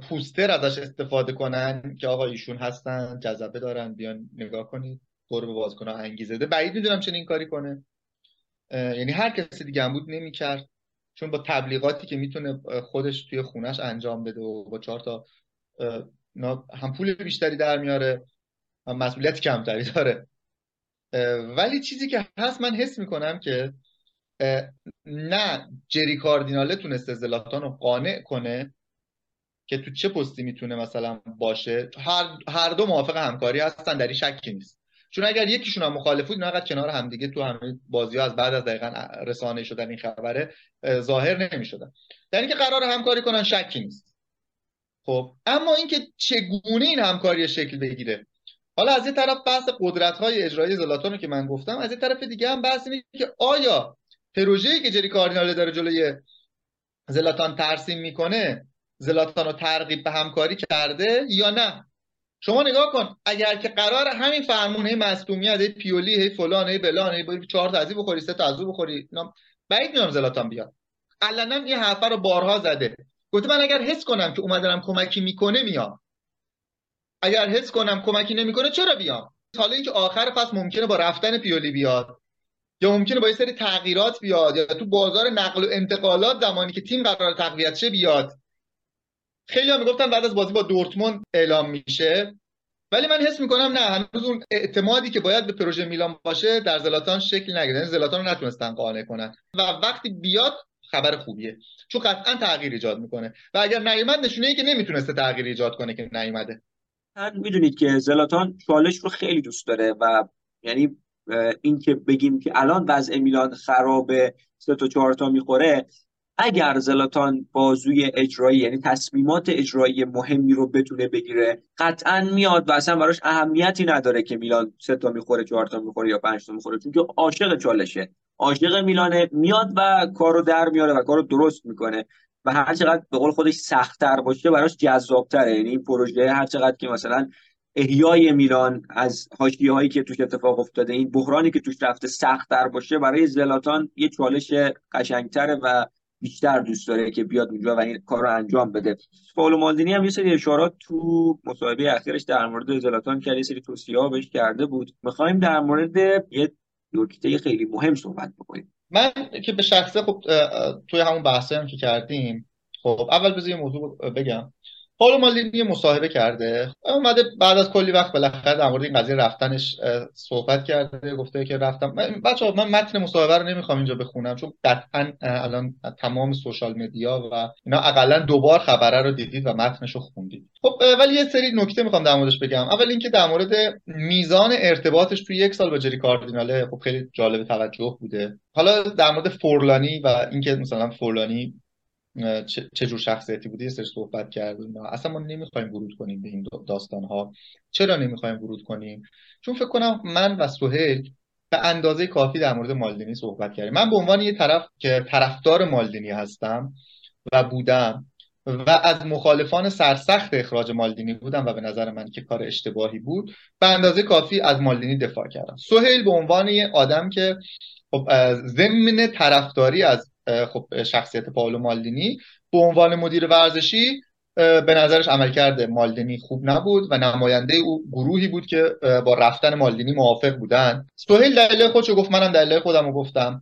پوستر ازش استفاده کنن که آقا ایشون هستن جذبه دارن بیان نگاه کنید قرب بازیکن انگیزه ده. بعید می‌دونم چنین کاری کنه. یعنی هر کسی دیگه هم بود نمی‌کرد. چون با تبلیغاتی که می‌تونه خودش توی خونش انجام بده و با چهار تا هم پول بیشتری در میاره مسئولیت کمتری داره. ولی چیزی که هست من حس می‌کنم که نه جری کاردیناله تونسته زلاتان رو قانع کنه که تو چه پستی می‌تونه مثلا باشه. هر, هر دو موافق همکاری هستن در این شکی نیست. چون اگر یکیشون هم مخالف بود اینا کنار همدیگه تو همه بازی از بعد از دقیقا رسانه شدن این خبره ظاهر نمی‌شدن. در اینکه قرار همکاری کنن شکی نیست. خب اما اینکه چگونه این همکاری شکل بگیره؟ حالا از یه طرف بحث قدرت های اجرایی زلاتان که من گفتم از یه طرف دیگه هم بحث اینه که آیا پروژه‌ای که جری کاردینال داره جلوی زلاتان ترسیم می‌کنه زلاتان رو ترغیب به همکاری کرده یا نه؟ شما نگاه کن اگر که قرار همین فرمون هی مصدومیت هی پیولی هی فلان هی بلان هی چهار تا ازی بخوری سه تا ازو بخوری بعید میام زلاتان بیاد. علنا این حرفه رو بارها زده. گفته من اگر حس کنم که اومدنم کمکی می‌کنه میام. اگر حس کنم کمکی نمی‌کنه چرا بیام؟ حالا اینکه آخر پس ممکنه با رفتن پیولی بیاد یا ممکنه با یه سری تغییرات بیاد یا تو بازار نقل و انتقالات زمانی که تیم قرار تقویت شه بیاد. خیلی هم می‌گفتن بعد از بازی با دورتموند اعلام میشه ولی من حس می‌کنم نه هنوز اون اعتمادی که باید به پروژه میلان باشه در زلاتان شکل نگرفته یعنی زلاتان رو نتونستن قانع کنن. و وقتی بیاد خبر خوبیه. چون قطعا تغییر ایجاد می‌کنه. و اگر نیومد نشونه ای که نمی‌تونسته تغییر ایجاد کنه که نیومده. می‌دونید که زلاتان چالش رو خیلی دوست داره و یعنی این که بگیم که الان وضع میلان خرابه سه تا چهار تا می‌خوره اگر زلاتان بازوی اجرایی یعنی تصمیمات اجرایی مهمی رو بتونه بگیره قطعا میاد و اصلا براش اهمیتی نداره که میلان سه تا می‌خوره چهار تا می‌خوره یا پنج تا می‌خوره چون که عاشق چالشه. عاشق میلانه میاد و کارو در میاره و کارو درست می‌کنه. و هر چقدر به قول خودش سختتر باشه براش جذابتره. یعنی این پروژه هر چقدر که مثلا احیای میلان از حاشیه هایی که توش اتفاق افتاده این بحرانی که توش رفته سختتر باشه برای زلاتان یه چالش قشنگتره و بیشتر دوست داره که بیاد اونجا و این کار رو انجام بده. پاولو مالدینی هم یه سری اشارات تو مصاحبه اخیرش در مورد زلاتان کرد یه سری توصیه ها بهش کرده بود. می‌خوایم در مورد یه نکته خیلی مهم صحبت بکنیم. من که به شخصه خب توی همون بحثی هم که کردیم خب اول بذار یه موضوع بگم. پاولو مالدینی مصاحبه کرده. اومده بعد از کلی وقت بالاخره در مورد این قضیه رفتنش صحبت کرده گفته که رفتم. بچه من متن مصاحبه رو نمی‌خوام اینجا بخونم چون قطعا الان تمام سوشال مدیا و اینا اقلا دوبار خبره رو دیدید و متنش رو خوندید. خب ولی یه سری نکته می‌خوام در موردش بگم. اول اینکه در مورد میزان ارتباطش توی یک سال با جری کاردیناله خب خیلی جالب توجه بوده. حالا در مورد فورلانی و اینکه مثلا فورلانی چه جور شخصیتی یه سری صحبت کردیم. اصلا ما نمی‌خوایم ورود کنیم به این داستان ها چرا نمی‌خوایم ورود کنیم؟ چون فکر کنم من و سهیل به اندازه کافی در مورد مالدینی صحبت کردیم. من به عنوان یه طرف که طرفدار مالدینی هستم و بودم و از مخالفان سرسخت اخراج مالدینی بودم و به نظر من که کار اشتباهی بود به اندازه کافی از مالدینی دفاع کردم. سهیل به عنوان یه آدم که خب ضمن طرفداری از خب شخصیت پاولو مالدینی. به عنوان مدیر ورزشی به نظرش عملکرد مالدینی خوب نبود و نماینده او گروهی بود که با رفتن مالدینی موافق بودن سهیل دلیل خودشو گفت منم دلیل خودم رو گفتم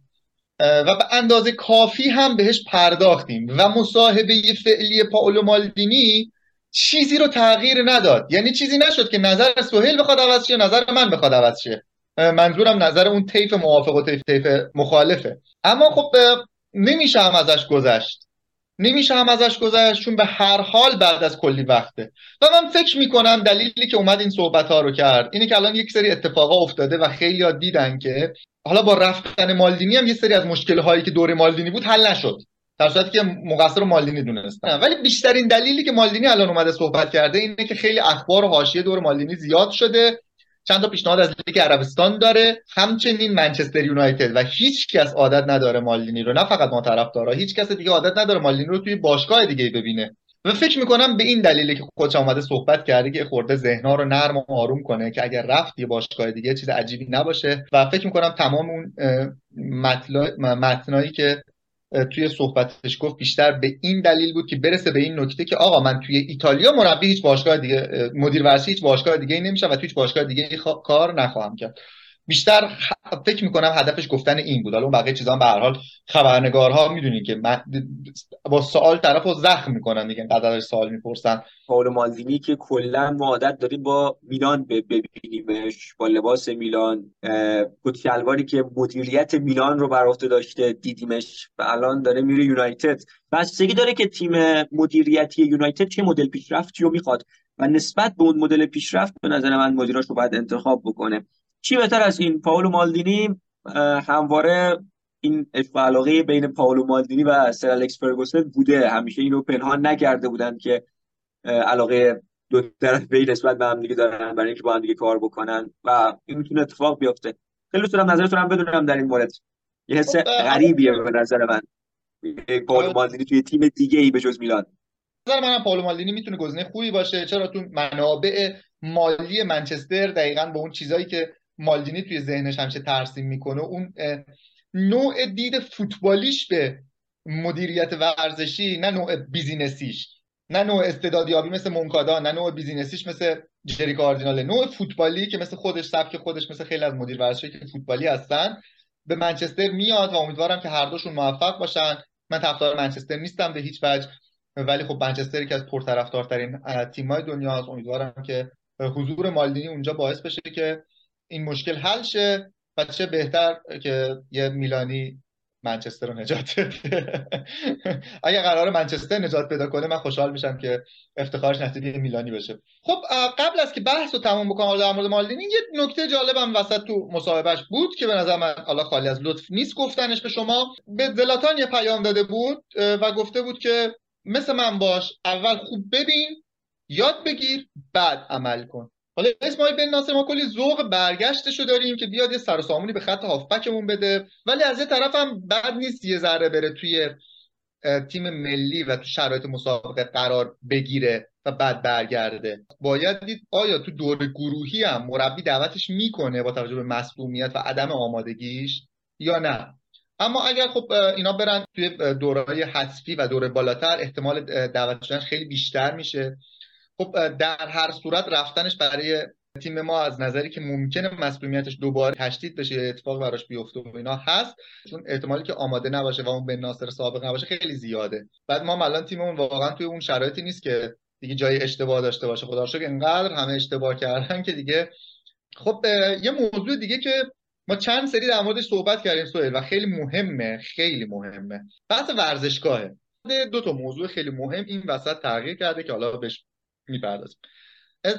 و به اندازه کافی هم بهش پرداختیم. و مصاحبه فعلی پاولو مالدینی چیزی رو تغییر نداد. یعنی چیزی نشد که نظر سهیل بخواد عوض شه نظر من بخواد عوض شه. منظورم نظر اون طیف موافق و طیف طیف مخالفه. اما خب نمیشه هم ازش گذشت. نمیشه هم ازش گذشت چون به هر حال بعد از کلی وقته. و من فکر می‌کنم دلیلی که اومد این صحبت ها رو کرد اینه که الان یک سری اتفاقا افتاده و خیلی ها دیدن که حالا با رفتن مالدینی هم یه سری از مشکل هایی که دور مالدینی بود حل نشد. در صورتی که مقصر مالدینی دونستن. ولی بیشترین دلیلی که مالدینی الان اومده صحبت کرده اینه که خیلی اخبار و حاشیه دور مالدینی زیاد شده. چند تا پیشنهاد از لیگ عربستان داره. همچنین منچستر یونایتد و هیچ کس عادت نداره مالدینی رو نه فقط ما طرفدارا هیچ کس دیگه عادت نداره مالدینی رو توی باشگاه دیگه ببینه. و فکر می‌کنم به این دلیلی که خودش اومده صحبت کرده که خورده ذهنها رو نرم و آروم کنه که اگر رفت یه باشگاه دیگه چیز عجیبی نباشه. و فکر می‌کنم تمام اون متنایی که توی صحبتش گفت بیشتر به این دلیل بود که برسه به این نکته که آقا من توی ایتالیا مربی هیچ باشگاه دیگه مدیر ورزشی هیچ باشگاه دیگه نمیشه و توی هیچ باشگاه دیگه کار نخواهم کرد. بیشتر فکر می‌کنم هدفش گفتن این بود. حالا اون بقیه چیزا به هر حال خبرنگارها می‌دونی که با سوال طرف رو زخم می‌کنن دیگه قدر سوال می‌پرسن. پاول مالدینی که کلا ما عادت داریم با میلان ببینیمش با لباس میلان کت شلواری که مدیریت میلان رو بر عهده داشته دیدیمش و الان داره میره یونایتد. بستگی داره که تیم مدیریتی یونایتد چه مدل پیشرفتی رو می‌خواد و نسبت به اون مدل پیشرفت به نظر من مدیراش رو باید انتخاب بکنه. چی بهتر از این؟ پاولو مالدینی همواره این عشق علاقه بین پاولو مالدینی و سر الکس فرگوسن بوده. همیشه اینو پنهان نکرده بودن که علاقه دو طرفه نسبت به هم دیگه دارن برای اینکه با هم دیگه کار بکنن و این می‌تونه اتفاق بیفته. خیلی دوست دارم نظرتون هم بدونم در این مورد. یه حس غریبیه به نظر من. پاولو مالدینی توی تیم دیگه ای به جز میلان. نظر منم پاولو مالدینی می‌تونه گزینه خوبی باشه. چرا؟ تو منابع مالی منچستر دقیقا به اون چیزایی که مالدینی توی ذهنش همیشه ترسیم می‌کنه. اون نوع دید فوتبالیش به مدیریت ورزشی نه نوع business یش نه نوع استعدادیابی مثل مونکادا نه نوع business یش مثل جری کاردیناله نوع فوتبالی که مثل خودش سبک خودش مثل خیلی از مدیر ورزشی که فوتبالی هستن به منچستر میاد و امیدوارم که هر دوشون موفق باشن. من طرفدار منچستر نیستم به هیچ وجه ولی خب منچستر که از پرطرفدارترین تیم‌های دنیا امیدوارم که حضور مالدینی اونجا باعث بشه که این مشکل حل شه و چه بهتر که یه میلانی منچستر رو نجات بده. اگه قرار منچستر نجات پیدا کنه من خوشحال میشم که افتخارش نصیب میلانی بشه خب قبل از که بحث رو تموم بکنم در مورد مالدینی یه نکته جالبم وسط تو مصاحبهش بود که به نظر من حالا خالی از لطف نیست گفتنش به شما. به زلاتان یه پیام داده بود و گفته بود که مثل من باش اول خوب ببین یاد بگیر بعد عمل کن. حالا اسماعیل بن ناصر ما کلی ذوق برگشتشو داریم که بیاد یه سر و به خط هافبکمون بده. ولی از یه طرف هم بد نیست یه ذره بره توی تیم ملی و تو شرایط مسابقه قرار بگیره و بعد برگرده. باید دید آیا تو دور گروهی هم مربی دعوتش می‌کنه با توجه به مسئولیت و عدم آمادگیش یا نه؟ اما اگر خب اینا برن توی دورهای حذفی و دوره بالاتر احتمال دعوت شدن خیلی بیشتر میشه. خب در هر صورت رفتنش برای تیم ما از نظری که ممکنه مسئولیتش دوباره تشدید بشه اتفاق براش بیفته و اینا هست. چون احتمالی که آماده نباشه و اون به ناصر سابق نباشه خیلی زیاده. بعد ما الان تیممون واقعا توی اون شرایطی نیست که دیگه جای اشتباه داشته باشه. خدا شکر انقدر همه اشتباه کردن که دیگه خب یه موضوع دیگه که ما چند سری در موردش صحبت کردیم سوهل و خیلی مهمه خیلی مهمه. بحث ورزشگاهه. دو تا موضوع خیلی مهم این وسط تغییر کرده که حالا بهش می‌پردازیم.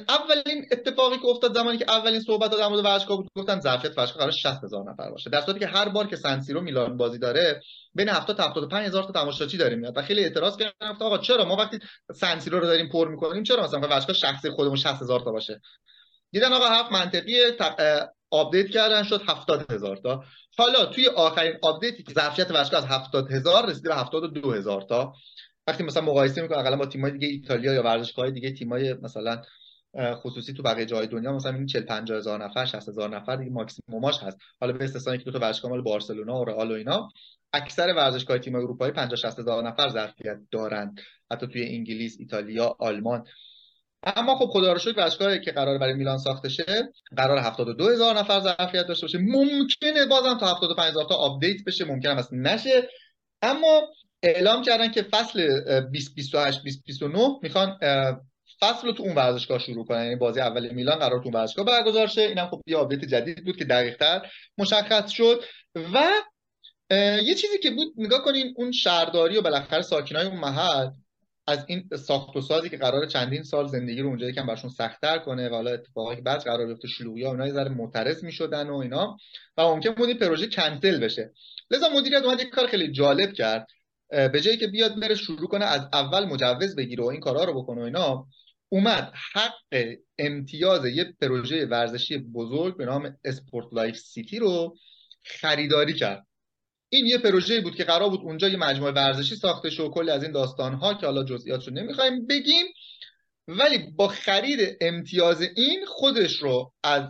اولین اتفاقی که افتاد زمانی که اولین صحبت در مورد ورزشگاه بود گفتن ظرفیت ورزشگاه قرار 60 هزار نفر باشه. در صورتی که هر بار که سنسیرو میلان بازی داره بین 70 تا 75 هزار تا تماشاچی داره میاد. و خیلی اعتراض کردن آقا چرا ما وقتی سنسیرو رو داریم پر می‌کنیم چرا مثلا ورزشگاه شخصی خودمون 60 هزار تا باشه؟ دیدن آقا حرف منطقیه update کردن شد 70 هزار تا. حالا توی آخرین update ی که ظرفیت ورزشگاه از 70 هزار رسیده به 72 هزار تا. وقتی مثلا مقایسه می‌کنه اقلا با تیم‌های دیگه ایتالیا یا ورزشگاه دیگه تیم‌های مثلا خصوصی تو بقیه جای دنیا مثلا این 40 50 هزار نفر 60 هزار نفر دیگه ماکسیموماش هست. حالا به استثنای که دو تا ورزشگاه مال بارسلونا و رئال و اینا اکثر ورزشگاه تیم اروپایی 50 60 هزار نفر ظرفیت دارند حتی توی انگلیس ایتالیا آلمان. اما خب خدا رو شکر ورزشگاهی که قرار برای میلان ساخته شه قرار 72 هزار نفر ظرفیت داشته باشه. ممکنه بازم تا 75 هزار تا update بشه ممکنه اصلا نشه. اما اعلام کردن که فصل 2028 2029 می‌خوان فصل رو تو اون ورزشگاه شروع کنن. یعنی بازی اول میلان قرار تو اون ورزشگاه برگزار شه. اینم خب یه update جدید بود که دقیقتر مشخص شد. و یه چیزی که بود نگاه کنین اون شهرداری و بالاخره ساکنای اون محل از این ساخت و سازی که قرار چندین سال زندگی رو اونجا یکم براشون سختتر کنه و حالا اتفاقی که بعد قرار بیفته شلوغی ها اونها یه ذره معترض می‌شدن و اینا. و ممکن بود این پروژه کنسل بشه. لذا مدیریت اومد یک کار خیلی جالب کرد. به جایی که بیاد بره شروع کنه از اول مجوز بگیره و این کارا رو بکنه و اینا اومد حق امتیاز یه پروژه ورزشی بزرگ به نام Sport Life City رو خریداری کرد. این یه پروژه بود که قرار بود اونجا یه مجموعه ورزشی ساخته شد و کلی از این داستان ها که حالا جزئیاتش رو نمی‌خوایم بگیم ولی با خرید امتیاز این خودش رو از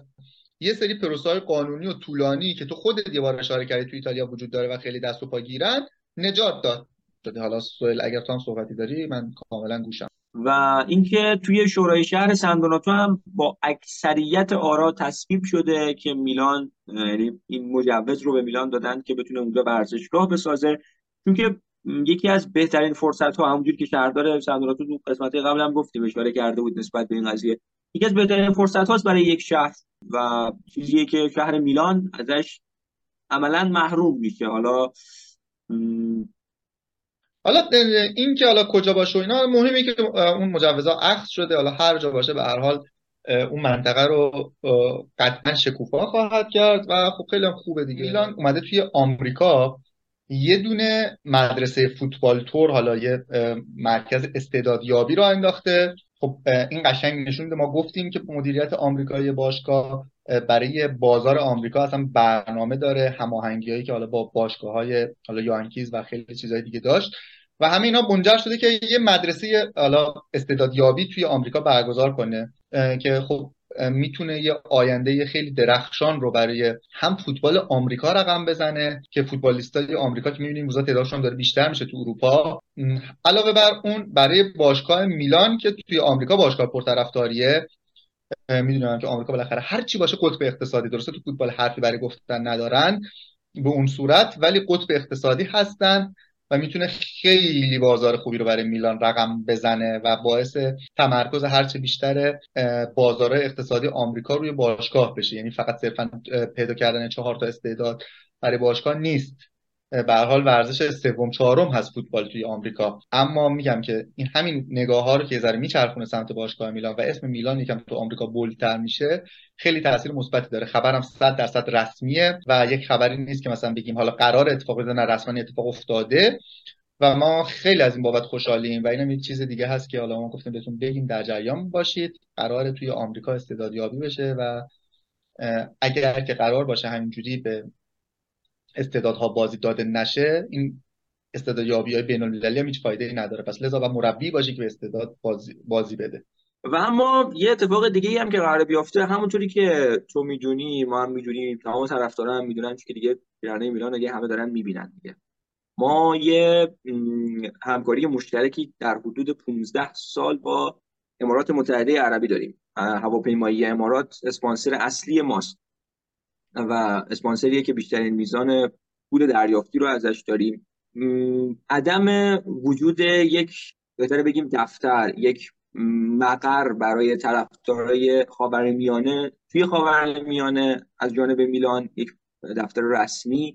یه سری پروسه قانونی و طولانی که تو خودت یه بار اشاره کردی تو ایتالیا وجود داره و خیلی دست و پا گیرن نجات داد. شده حالا سوال اگر تو هم صحبتی داری من کاملا گوشم. و اینکه توی شورای شهر سندوناتو هم با اکثریت آرا تصویب شده که میلان یعنی این مجوز رو به میلان دادن که بتونه اونجا ورزشگاه بسازه. چون که یکی از بهترین فرصت ها همونجور که شهردار سندوناتو تو قسمت قبل هم گفتیم اشاره کرده بود نسبت به این قضیه. یکی از بهترین فرصت هاست برای یک شهر و چیزیه که شهر میلان ازش عملا محروم میشه. حالا حالا این که حالا کجا باشه و اینا مهمه که اون مجوزا اخذ شده. حالا هر جا باشه به هر حال اون منطقه رو قطعا شکوفا خواهد کرد و خب خیلی هم خوبه دیگه. ایلان اومده توی آمریکا یه دونه مدرسه فوتبال تور حالا یه مرکز استعدادیابی رو انداخته. خب این قشنگ نشون ما گفتیم که مدیریت آمریکایی باشگاه برای بازار آمریکا اصلا برنامه داره هماهنگیایی که حالا با باشگاه های حالا یانکیز و خیلی چیزهای دیگه داشت. و همه اینا منجر شده که یه مدرسه حالا استعدادیابی توی آمریکا برگزار کنه که خب می‌تونه یه آینده خیلی درخشان رو برای هم فوتبال آمریکا رقم بزنه که فوتبالیستای آمریکا که می‌بینیم روزا تعدادشون داره بیشتر میشه تو اروپا. علاوه بر اون برای باشگاه میلان که توی آمریکا باشگاه پرطرفداریه می‌دونم که آمریکا بالاخره هر چی باشه قطب اقتصادی درسته؟ تو فوتبال حرفی برای گفتن ندارن به اون صورت ولی قطب اقتصادی هستن و می‌تونه خیلی بازار خوبی رو برای میلان رقم بزنه و باعث تمرکز هرچه بیشتر بازار اقتصادی آمریکا روی باشگاه بشه. یعنی فقط صرفا پیدا کردن چهار تا استعداد برای باشگاه نیست. به حال ورزش سوم چهارم هست فوتبال توی آمریکا. اما میگم که این همین نگاه ها رو که ذره میچرخونه سمت باشگاه میلان و اسم میلان یکم تو آمریکا بولتر میشه خیلی تاثیر مثبتی داره. خبرم 100 درصد رسمیه و یک خبری نیست که مثلا بگیم حالا قرار اتفاق بزنه نه رسما اتفاق افتاده و ما خیلی از این بابت خوشحالیم و اینم یک چیز دیگه هست که حالا ما گفتیم بهتون بگیم در جریان باشید. قرار توی آمریکا استعدادیابی بشه و اگر که قرار باشه همینجوری به استعدادها بازی داده نشه این استعداد یابی های بین المللی هم هیچ فایده ای نداره. پس لذا و مربی باشه که به استعداد بازی, بازی بده. و اما یه اتفاق دیگه هم که قرار بیافته همونطوری که تو می‌دونی ما هم می‌دونیم تمام طرفدارا هم می‌دونن که دیگه پیرانه میلان دیگه همه دارن می‌بینن دیگه. ما یه همکاری مشترکی در حدود 15 سال با امارات متحده عربی داریم. هواپیمایی امارات اسپانسر اصلی ماست. و اسپانسریه که بیشترین میزان پول دریافتی رو ازش داریم. عدم وجود یک بهتره بگیم دفتر یک مقر برای طرفدارای خاورمیانه توی خاورمیانه از جانب میلان یک دفتر رسمی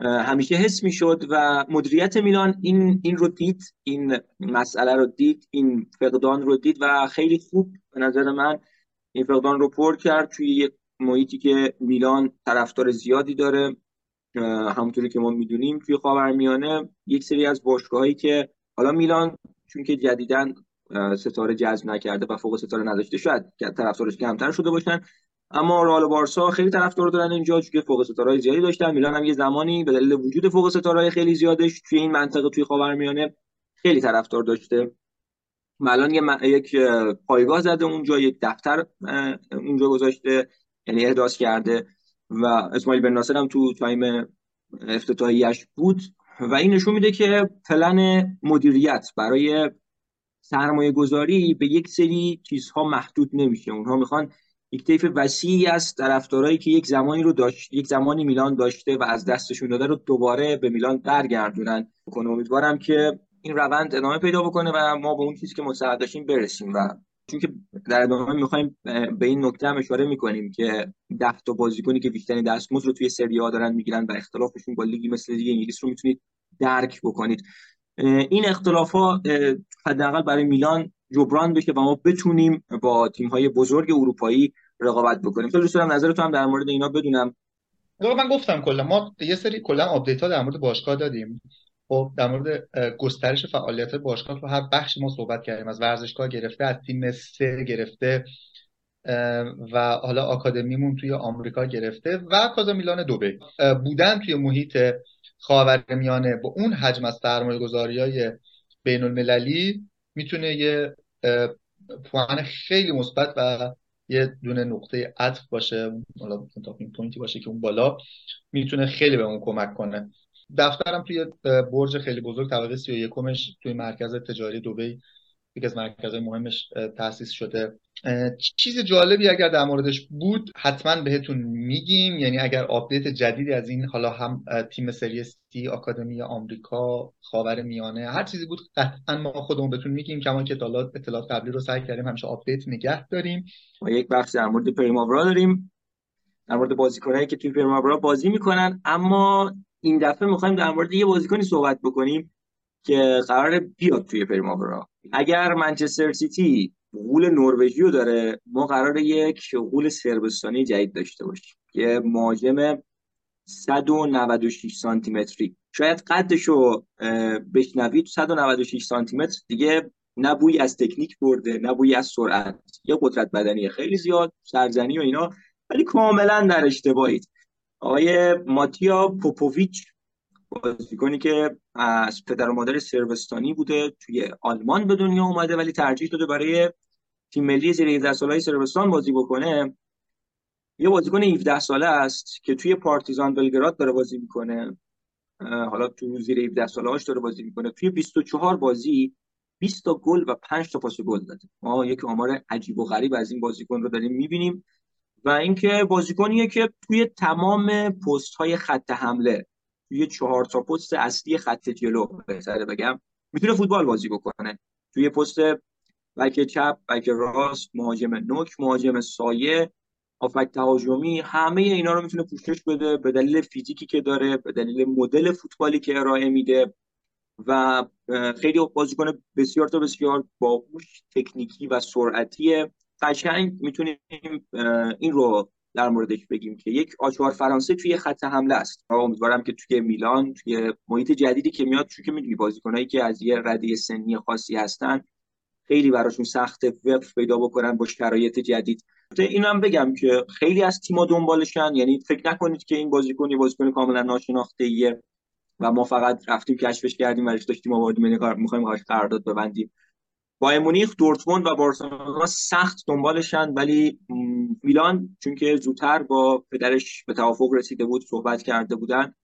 همیشه حس می‌شد و مدیریت میلان این این رو دید این مسئله رو دید این فقدان رو دید و خیلی خوب به نظر من این فقدان رو پر کرد توی یک محیطی که میلان طرفدار زیادی داره همونطوری که ما می‌دونیم توی خاورمیانه یک سری از باشگاهایی که حالا میلان چون که جدیدن ستاره جذب نکرده و فوق ستاره نداشته شاید طرفدارش کمتر شده باشن. اما رئال بارسا خیلی طرفدار دارن اینجا چون که فوق ستاره زیادی داشتن. میلان هم یه زمانی به دلیل وجود فوق ستاره خیلی زیادش توی این منطقه توی خاورمیانه خیلی طرفدار داشته. الان یه یک پایگاه زده اونجا یک دفتر اونجا گذاشته. یعنی احداث کرده و اسماعیل بن ناصر هم تو تایم افتتاحیش بود و این نشون میده که پلن مدیریت برای سرمایه گذاری به یک سری چیزها محدود نمیشه. اونها می‌خوان یک طیف وسیعی از طرفدارایی که یک زمانی رو داشت یک زمانی میلان داشته و از دستشون داده رو دوباره به میلان برگردونن. کنه امیدوارم که این روند ادامه پیدا بکنه و ما به اون چیزی که مستعد داشتیم برسیم و چون که در ادامه می‌خوایم به این نکته هم اشاره می‌کنیم که ده تا بازیکنی که بیشترین دستمزد رو توی سری آ دارن می‌گیرن و اختلافشون با لیگی مثل لیگ انگلیس رو می‌تونید درک بکنید. این اختلاف ها حداقل برای میلان جبران بشه و ما بتونیم با تیم های بزرگ اروپایی رقابت بکنیم. خیلی دوست نظر تو هم در مورد اینا بدونم. من گفتم کلا ما یه سری کلا update ها در مورد باشگاه دادیم. خب در مورد گسترش فعالیت باشگاه تو هر بخش ما صحبت کردیم. از ورزشگاه گرفته از تیم سه گرفته و حالا آکادمیمون توی آمریکا گرفته و کازا میلان دوبه. بودن توی محیط خاورمیانه با اون حجم از سرمایه گذاری های بین المللی می‌تونه یه پوان خیلی مثبت و یه دونه نقطه عطف باشه حالا پوینتی باشه که اون بالا می‌تونه خیلی به اون کمک کنه. دفترم توی برج خیلی بزرگ طبقه 31 امش توی مرکز تجاری دبی یکی از مرکزهای مهمش تاسیس شده. چیز جالبی اگر در موردش بود حتما بهتون میگیم یعنی اگر update جدیدی از این حالا هم تیم سری سی آکادمی آمریکا خاور میانه هر چیزی بود قطعا ما خودمون بهتون میگیم کما که اطلاعات اطلاعات قبلی رو سعی کردیم همیشه update نگه داریم. ما یک بخش در مورد پریماورا داریم. در مورد بازیکنایی که توی پریماورا بازی می‌کنن اما این دفعه می‌خوایم در مورد یه بازیکنی صحبت بکنیم که قرار بیاد توی پریماورا اگر منچستر سیتی غول نروژی رو داره ما قرار یک غول سربستانی جدید داشته باشیم. که مهاجم 196 سانتی متری شاید قدش رو بشنوید. 196 سانتی متر دیگه نه بوی از تکنیک برده نه بوی از سرعت. یه قدرت بدنی خیلی زیاد سرزنی و اینا. ولی کاملا در اشتباهید. آقای ماتیا پوپوویچ بازیکنی که از پدر و مادر سربستانی بوده توی آلمان به دنیا اومده ولی ترجیح داده برای تیم ملی زیر 17 سالهای سربستان بازی بکنه. یه بازیکن 17 ساله است که توی پارتیزان بلگراد داره بازی می‌کنه. حالا تو زیر 17 ساله هاش داره بازی می‌کنه. توی 24 بازی 20 تا گل و 5 تا پاس گل داده ما یک آمار عجیب و غریب از این بازیکن رو داریم می‌بینیم. و اینکه بازیکنیه که توی تمام پست های خط حمله توی چهار تا پست اصلی خط جلو بهتره بگم می‌تونه فوتبال بازی بکنه. توی پست بک چپ بک راست مهاجم نوک مهاجم سایه آفک تهاجمی همه اینا رو می‌تونه پوشش بده به دلیل فیزیکی که داره به دلیل مدل فوتبالی که ارائه میده و خیلی بازیکن بسیار تا بسیار باهوش تکنیکی و سرعتی قشنگ می‌تونیم این رو در موردش بگیم که یک آچوار فرانسه توی خط حمله است. امیدوارم که توی میلان توی محیط جدیدی که میاد چون که می‌دونی بازیکنایی که از یه رده سنی خاصی هستن خیلی براشون سخت وقف پیدا بکنن با شرایط جدید. اینم بگم که خیلی از تیم‌ها دنبالشن. یعنی فکر نکنید که این بازیکن یه بازیکن کاملا ناشناخته ایه و ما فقط رفتیم کشفش کردیم و داشتیم آوردیم. یعنی می‌خوایم قرارداد ببندیم. با مونیخ دورتموند و بارسلونا سخت دنبالشن ولی میلان چون که زودتر با پدرش به توافق رسیده بود صحبت کرده بودن.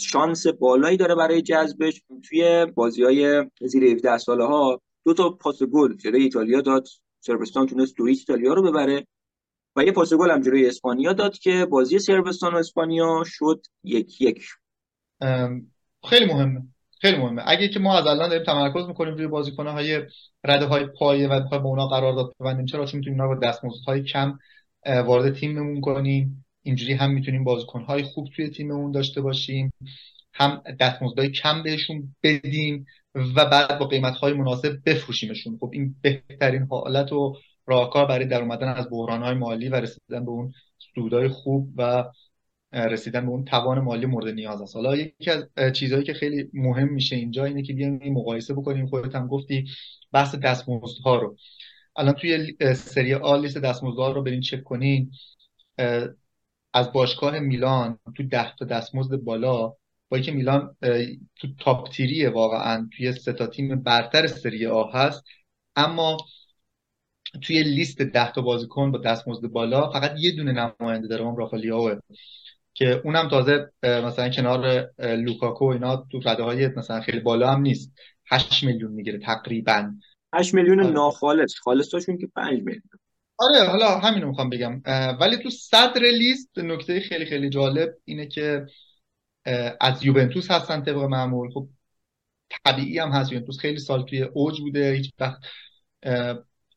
شانس بالایی داره برای جذبش. توی بازی های زیر 17 ساله ها دو تا پاس گل جلوی ایتالیا داد. سربستان تونست دو ایتالیا رو ببره. و یه پاس گل هم جلوی اسپانیا داد که بازی سربستان و اسپانیا شد یک یک. خیلی مهمه. خیلی مهمه. اگه که ما از الان داریم تمرکز می‌کنیم روی بازیکن‌های رده های پایه و بخوایم به اونا قرارداد ببندیم چرا؟ چون می‌تونیم اونا با های کم وارد تیممون کنیم. اینجوری هم می‌تونیم بازیکن‌های خوب توی تیممون داشته باشیم. هم دستمزدهای کم بهشون بدیم و بعد با قیمت‌های مناسب بفروشیمشون. خب این بهترین حالت و راهکار برای در اومدن از بحران‌های مالی و رسیدن به اون سودای خوب و رسیدن به اون توان مالی مورد نیاز است. حالا یکی از چیزهایی که خیلی مهم میشه اینجا اینه که بیایم این مقایسه بکنیم. خودت هم گفتی بحث دستمزدها رو. الان توی سری آ لیست دستمزدها رو برین چک کنین. از باشگاه میلان تو ده تا دستمزد بالا با اینکه میلان تو تاپ تیریه واقعا توی سه تا تیم برتر سری آ هست. اما توی لیست ده تا بازیکن با دستمزد بالا فقط یه دونه نماینده داره اون رافالیاوه که اونم تازه مثلا کنار لوکاکو اینا تو رده های مثلا خیلی بالا هم نیست. 8 میلیون می‌گیره تقریبا. 8 میلیون آره. ناخالص. خالصشون که 5 میلیون. آره حالا همین رو می‌خوام بگم. ولی تو صدر لیست نکته خیلی خیلی جالب اینه که از یوونتوس هستن طبق معمول. خب طبیعی هم هست. یوونتوس خیلی سال توی اوج بوده. هیچ وقت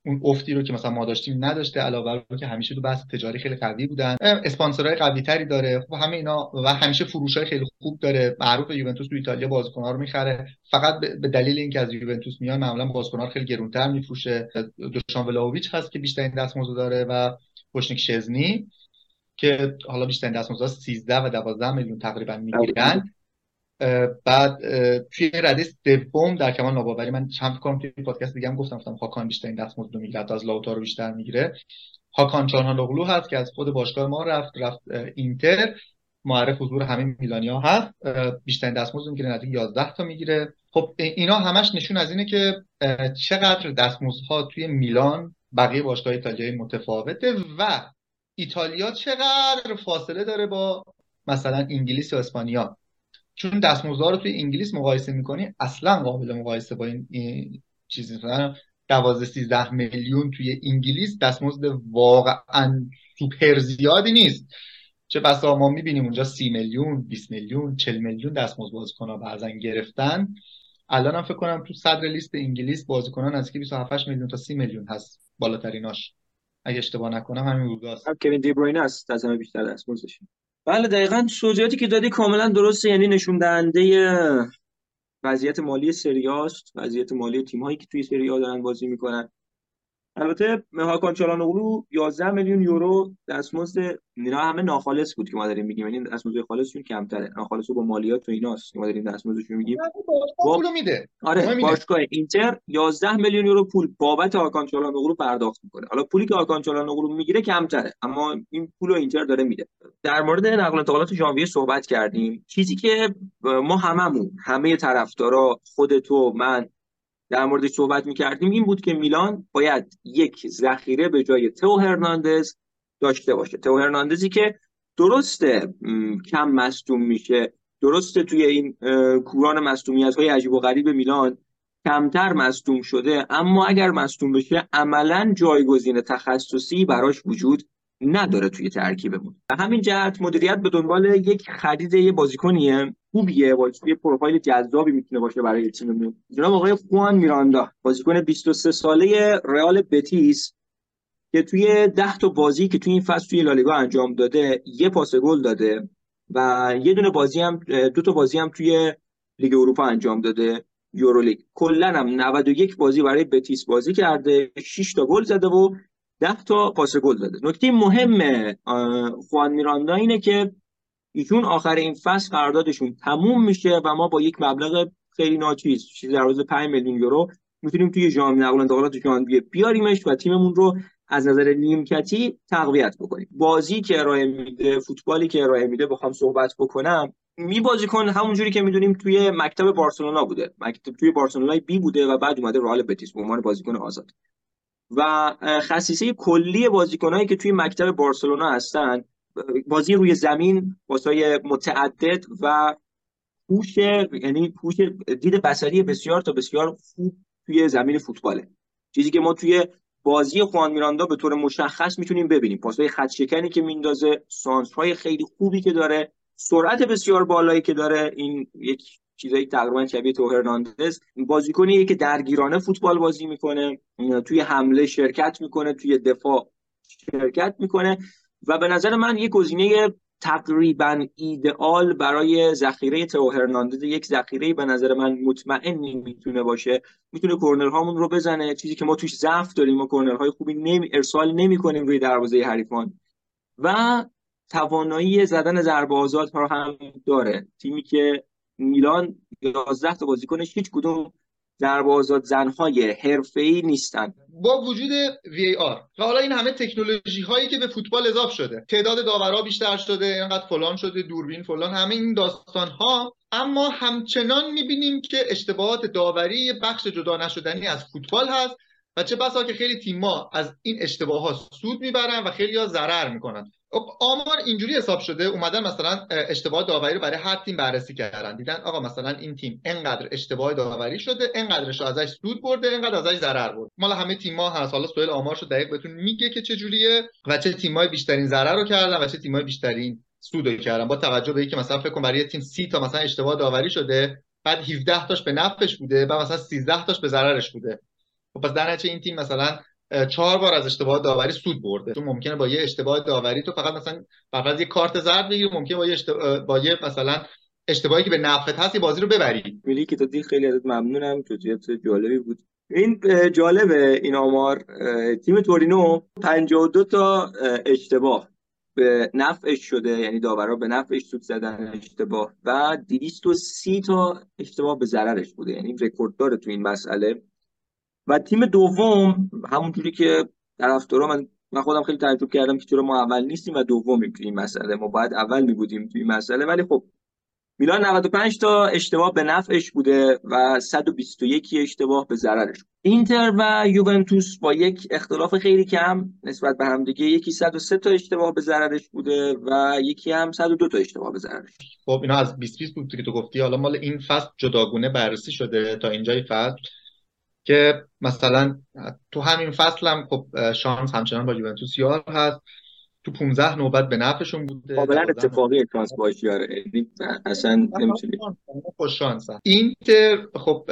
اون افتی رو که مثلا ما داشتیم نداشته علاوه بر که همیشه تو بحث تجاری خیلی قوی بودن. اسپانسرهای قوی تری داره خب همه اینا و همیشه فروش های خیلی خوب داره. معروف یوونتوس تو ایتالیا بازیکن‌ها رو می‌خره. فقط به دلیل اینکه از یوونتوس میان معمولا بازیکن‌ها خیلی گرونتر میفروشه. دوشان ولاویچ هست که بیشترین دستمزد داره و پوشنیک شزنی که حالا بیشترین دستمزد 13 و 12 میلیون تقریبا می‌گیرن. بعد توی رده سوم در کمال ناباوری من چند کنم توی پادکست دیگه هم گفتم گفتم هاکان بیشترین دستمزد رو می‌گیره از لاوتارو بیشتر می‌گیره. هاکان چانهالوغلو هست که از خود باشگاه ما رفت رفت اینتر. معرف حضور همه میلانیا هست. بیشترین دستمزد می‌گیره نزدیک 11 تا می‌گیره. خب اینا همش نشون از اینه که چقدر دستمزدها توی میلان بقیه باشگاه ایتالیایی متفاوته و ایتالیا چقدر فاصله داره با مثلا انگلیس یا اسپانیا. چون دستمزدها رو توی انگلیس مقایسه می‌کنی اصلا قابل مقایسه با این, این چیزی مثلا 12 13 میلیون توی انگلیس دستمزد واقعا سوپر زیادی نیست. چه بسا ما می‌بینیم اونجا 30 میلیون 20 میلیون 40 میلیون دستمزد بازیکن‌ها بعضا گرفتن. الان هم فکر کنم تو صدر لیست انگلیس بازیکنان از 27 میلیون تا 30 میلیون هست بالاتریناش. اگه اشتباه نکنم همین بوداست کوین دی بروینه است از همه بیشتر دستمزدش بله دقیقا توضیحاتی که دادی کاملا درسته. یعنی نشون دهنده وضعیت مالی سریاست وضعیت مالی تیم هایی که توی سری دارن بازی می‌کنن. البته هاکان چالانوغلو 11 میلیون یورو دستمزد اینا همه ناخالص بود که ما داریم میگیم. یعنی دستمزد خالصشون کمتره. ناخالص با مالیات و ایناست ما داریم دستمزدشون میگیم. با پولو میده. آره باشگاه اینتر 11 میلیون یورو پول بابت هاکان چالانوغلو پرداخت می‌کنه. حالا پولی که هاکان چالانوغلو می‌گیره کمتره اما این پولو اینتر داره میده. در مورد نقل و انتقالات ژانویه صحبت کردیم. چیزی که ما هممون همه طرفدارا خود تو من در موردش صحبت می‌کردیم این بود که میلان باید یک ذخیره به جای تو هرناندز داشته باشه. تو هرناندزی که درسته کم مصدوم میشه درسته توی این کوران مصدومیت های عجیب و غریب میلان کمتر مصدوم شده اما اگر مصدوم بشه عملا جایگزین تخصصی براش وجود نداره توی ترکیبمون. و همین جهت مدیریت به دنبال یک خرید یه بازیکنیه. خوبیه. بازیکن پروفایل جذابی می‌تونه باشه برای تیممون. جناب آقای خوان میراندا بازیکن 23 ساله رئال بتیس که توی 10 تا بازی که توی این فصل توی لالیگا انجام داده یه پاس گل داده و یه دونه بازی هم دو تا بازی هم توی لیگ اروپا انجام داده یورولیگ. کلا هم 91 بازی برای بتیس بازی کرده 6 تا گل زده و 10 تا پاس گل داده نکته مهم خوان میراندا اینه که ایشون آخر این فصل قراردادشون تموم میشه و ما با یک مبلغ خیلی ناچیز چیزی در حدود 5 میلیون یورو می‌تونیم توی ژانویه نقل انتقالات ژانویه بیاریمش و تیممون رو از نظر نیمکتی تقویت بکنیم. بازی که ارائه میده فوتبالی که ارائه میده بخوام صحبت بکنم. می بازیکن همونجوری که می‌دونیم توی مکتب بارسلونا بوده. مکتب توی بارسلونای بی بوده و بعد اومده رئال بتیس به عنوان بازیکن آزاد. و خصیصه کلی بازیکنایی که توی مکتب بارسلونا هستن بازی روی زمین بازی متعدد و پوش یعنی پوش دید بصری بسیار تا بسیار خوب توی زمین فوتباله. چیزی که ما توی بازی خوان میراندا به طور مشخص می‌تونیم ببینیم. پاسهای خط شکنی که میندازه سانس های خیلی خوبی که داره سرعت بسیار بالایی که داره این یک چیزایی تقریبا شبیه تو هرناندز. بازیکنیه که درگیرانه فوتبال بازی می‌کنه توی حمله شرکت می‌کنه توی دفاع شرکت می‌کنه و به نظر من یک گزینه تقریبا ایدئال برای ذخیره تو هرناندز یک ذخیره به نظر من مطمئنی می‌تونه باشه. می‌تونه کورنر هامون رو بزنه. چیزی که ما توش ضعف داریم و کورنر های خوبی نمی ارسال نمی کنیم روی دروازه حریفان و توانایی زدن ضربه آزاد ها هم داره. تیمی که میلان 11 تا بازیکنش هیچ کدوم ضربه آزاد زنهای حرفه‌ای نیستن. با وجود وی آر. و حالا این همه تکنولوژی هایی که به فوتبال اضافه شده. تعداد داورها بیشتر شده اینقدر فلان شده دوربین فلان همه این داستان ها اما همچنان می‌بینیم که اشتباهات داوری بخش جدا نشدنی از فوتبال هست و چه بسا که خیلی تیم‌ها از این اشتباهات سود می‌برن و خیلی ها ضرر می‌کنن. آمار اینجوری حساب شده اومدن مثلا اشتباه داوری رو برای هر تیم بررسی کردن. دیدن آقا مثلا این تیم انقدر اشتباه داوری شده انقدرش ازش سود برده انقدر ازش ضرر برد مال همه تیم‌ها هست. حالا سوال آمارشو دقیق بهتون میگه که چه جوریه و چه تیم‌های بیشترین ضرر رو کردن و چه تیم‌های بیشترین سود رو کردن. با توجه به اینکه مثلا فکر کن برای تیم 30 تا مثلا اشتباه داوری شده بعد 17 تاش به نفعش بوده و مثلا 13 تاش به ضررش بوده. خب پس در این تیم مثلا چهار بار از اشتباه داوری سود برده. تو ممکنه با یه اشتباه داوری تو فقط مثلا فقط یه کارت زرد بگیری ممکنه با یه با یه مثلا اشتباهی که به نفعت هست بازی رو ببری. میلی که تو دی خیلی ازت ممنونم جزئیات جالبی بود. این جالبه این آمار تیم تورینو 52 تا اشتباه به نفعش شده یعنی داورا به نفعش سود زدن اشتباه و 230 تا اشتباه به ضررش بوده. یعنی رکورد داره تو این مسئله. و تیم دوم همونجوری که طرفدارا من من خودم خیلی تعجب کردم که چرا ما اول نیستیم و دومیم توی این مسئله. ما باید اول می بودیم توی این مسئله. ولی خب میلان 95 تا اشتباه به نفعش بوده و 121 اشتباه به ضررش اینتر و یوونتوس با یک اختلاف خیلی کم نسبت به همدیگه. یکی 103 تا اشتباه به ضررش بوده و یکی هم 102 تا اشتباه به ضررش خب اینا از 20 20 بود که تو گفتی. حالا مال این فصل جداگونه بررسی شده تا اینجای فصل. که مثلا تو همین فصل هم خب شانس همچنان با یوونتوس یار هست. تو 15 نوبت به نفعشون بوده. کاملا اتفاقی شانس باش یاره اصلا نمی‌تونی خوش شانس اینتر خب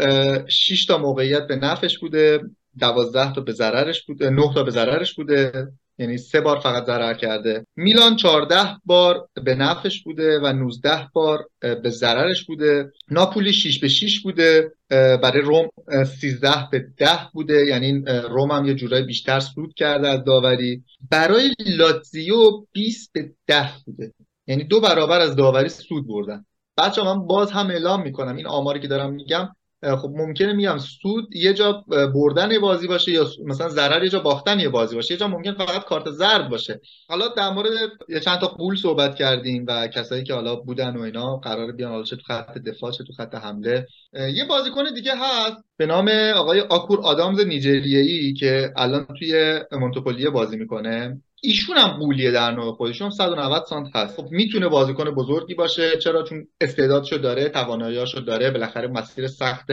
6 تا موقعیت به نفعش بوده 12 تا به ضررش بوده 9 تا به ضررش بوده. یعنی سه بار فقط ضرر کرده. میلان 14 بار به نفعش بوده و 19 بار به ضررش بوده. ناپولی 6 به 6 بوده برای روم 13 به 10 بوده. یعنی روم هم یه جورایی بیشتر سود کرده از داوری. برای لاتزیو 20 به 10 بوده. یعنی دو برابر از داوری سود بردن. بچه من باز هم اعلام می‌کنم. این آماری که دارم میگم خب ممکنه میگم سود یه جا بردن بازی باشه یا مثلا ضرر یه جا باختن یه بازی باشه یه جا ممکن فقط کارت زرد باشه. حالا در مورد یه چند تا قول صحبت کردیم و کسایی که حالا بودن و اینا قرار بیان حالا چه تو خط دفاع چه تو خط حمله. یه بازیکن دیگه هست به نام آقای آکور آدامز نیجریه‌ای که الان توی مونتوپولیه بازی می‌کنه. ایشون هم قولیه در نوع خودشون. 190 سانت هست. خب می‌تونه بازیکن بزرگی باشه. چرا؟ چون استعدادشو داره تواناییاشو داره. بالاخره مسیر سخت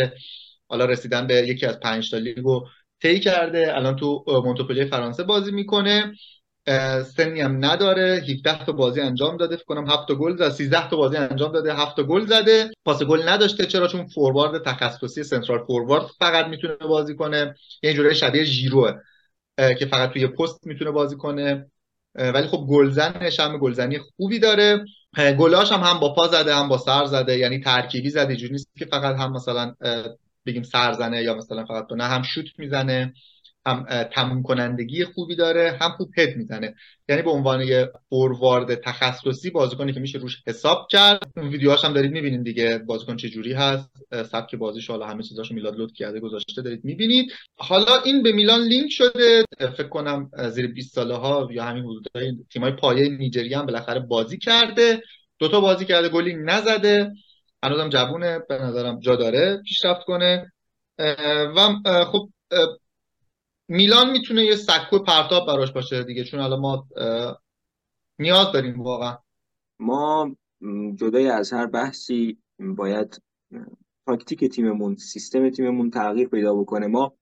حالا رسیدن به یکی از پنج تا لیگو طی کرده. الان تو مونتوپلی فرانسه بازی می‌کنه. سنی هم نداره. 17 تا بازی انجام داده. فکر کنم 7 تا گل زده 13 تا بازی انجام داده. 7 تا گل زده. پاس گل نداشته. چرا؟ چون فوروارد تخصصی سنترال فوروارد فقط می‌تونه بازی کنه. یه جوری شبیه ژیروه. که فقط توی پست می‌تونه بازی کنه. ولی خب گلزنش هم گلزنی خوبی داره. گلاش هم هم با پا زده هم با سر زده. یعنی ترکیبی زده. اینجوری نیست که فقط هم مثلا بگیم سرزنه یا مثلا فقط نه هم شوت می‌زنه. هم تموم کنندگی خوبی داره هم خوب هد می‌زنه. یعنی به عنوان یه فوروارد تخصصی بازیکنی که میشه روش حساب کرد. اون ویدیوهاش هم دارید می‌بینید دیگه بازیکن چه جوری هست سبک بازیش حالا همه چیزاشو میلاد لود کرده گذاشته دارید می‌بینید. حالا این به میلان لینک شده فکر کنم زیر 20 ساله ها یا همین حدودای تیمای پایه نیجریه هم بالاخره بازی کرده. دوتا بازی کرده گلی نزده. هنوزم جوونه به نظرم جا داره پیشرفت کنه. و خب میلان می‌تونه یه سکو پرتاب براش باشه دیگه چون الان ما نیاز داریم واقعا. ما جدای از هر بحثی باید تاکتیک تیممون سیستم تیممون تغییر پیدا بکنه. ما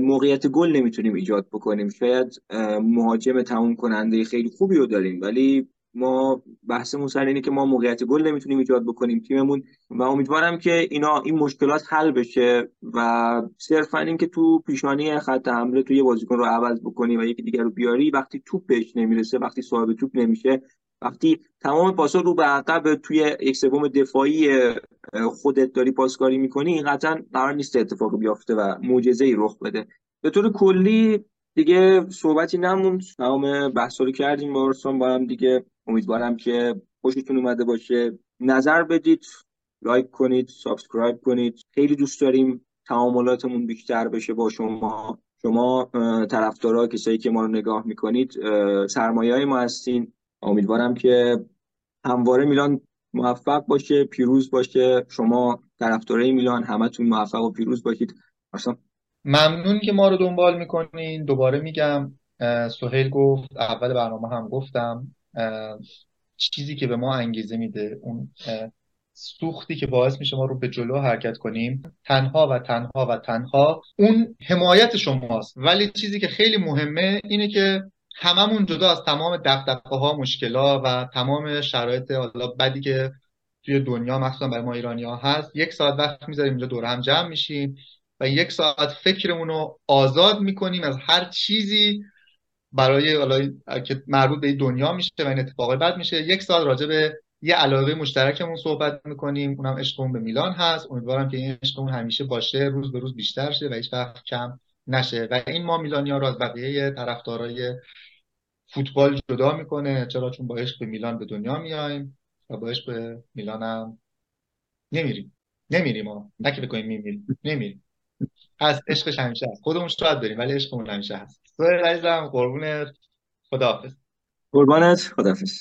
موقعیت گل نمی‌تونیم ایجاد بکنیم. شاید مهاجم تموم کننده خیلی خوبی رو داریم ولی ما بحثمون سر اینه که ما موقعیت گل نمی‌تونیم ایجاد بکنیم تیممون و امیدوارم که اینا این مشکلات حل بشه و صرفا اینکه تو پیشانی خط حمله تو یه بازیکن رو عوض بکنی و یکی دیگر رو بیاری وقتی توپ بهش نمی‌رسه وقتی صاحب توپ نمیشه وقتی تمام پاسا رو به عقب توی یک سوم دفاعی خودت داری پاسکاری می‌کنی قطعا قرار نیست اتفاق بیافته و معجزه ای رخ بده. به طور کلی دیگه صحبتی نموند. تمام بحثا رو کردیم با با هم دیگه امیدوارم که خوشتون اومده باشه. نظر بدید like کنید subscribe کنید. خیلی دوست داریم تعاملاتمون بیشتر بشه با شما. شما طرفدارا کسایی که ما رو نگاه می‌کنید سرمایه های ما هستین. امیدوارم که همواره میلان موفق باشه پیروز باشه. شما طرفدارای میلان همتون موفق و پیروز باشید. اصلا ممنون که ما رو دنبال می‌کنین. دوباره میگم سهیل گفت اول برنامه هم گفتم. چیزی که به ما انگیزه میده اون سوختی که باعث میشه ما رو به جلو حرکت کنیم تنها و تنها و تنها. اون حمایت شماست. ولی چیزی که خیلی مهمه اینه که هممون جدا از تمام دقدقه ها مشکلات و تمام شرایط حالا بدی که توی دنیا مخصوصا برای ما ایرانی ها هست یک ساعت وقت می‌ذاریم اینجا دور هم جمع میشیم و یک ساعت فکرمون رو آزاد می‌کنیم از هر چیزی برای حالا که مربوط به دنیا میشه و این اتفاقای بعد میشه یک ساعت راجع به یه علاقه مشترکمون صحبت می‌کنیم. اونم عشقمون به میلان هست. امیدوارم که این عشقمون همیشه باشه روز به روز بیشتر شه و هیچ وقت کم نشه. و این ما میلانیا رو از بقیه طرفدارای فوتبال جدا می‌کنه. چرا؟ چون با عشق به میلان به دنیا میایم و با عشق به میلان نمیریم. نمیریم ما نه که بکنیم میمیریم. نمیریم. هست عشقش همیشه هست. خودمون شاید بریم ولی عشقمون همیشه هست. سوهر عزیزم قربونت. خداحافظ. قربانت. خداحافظ.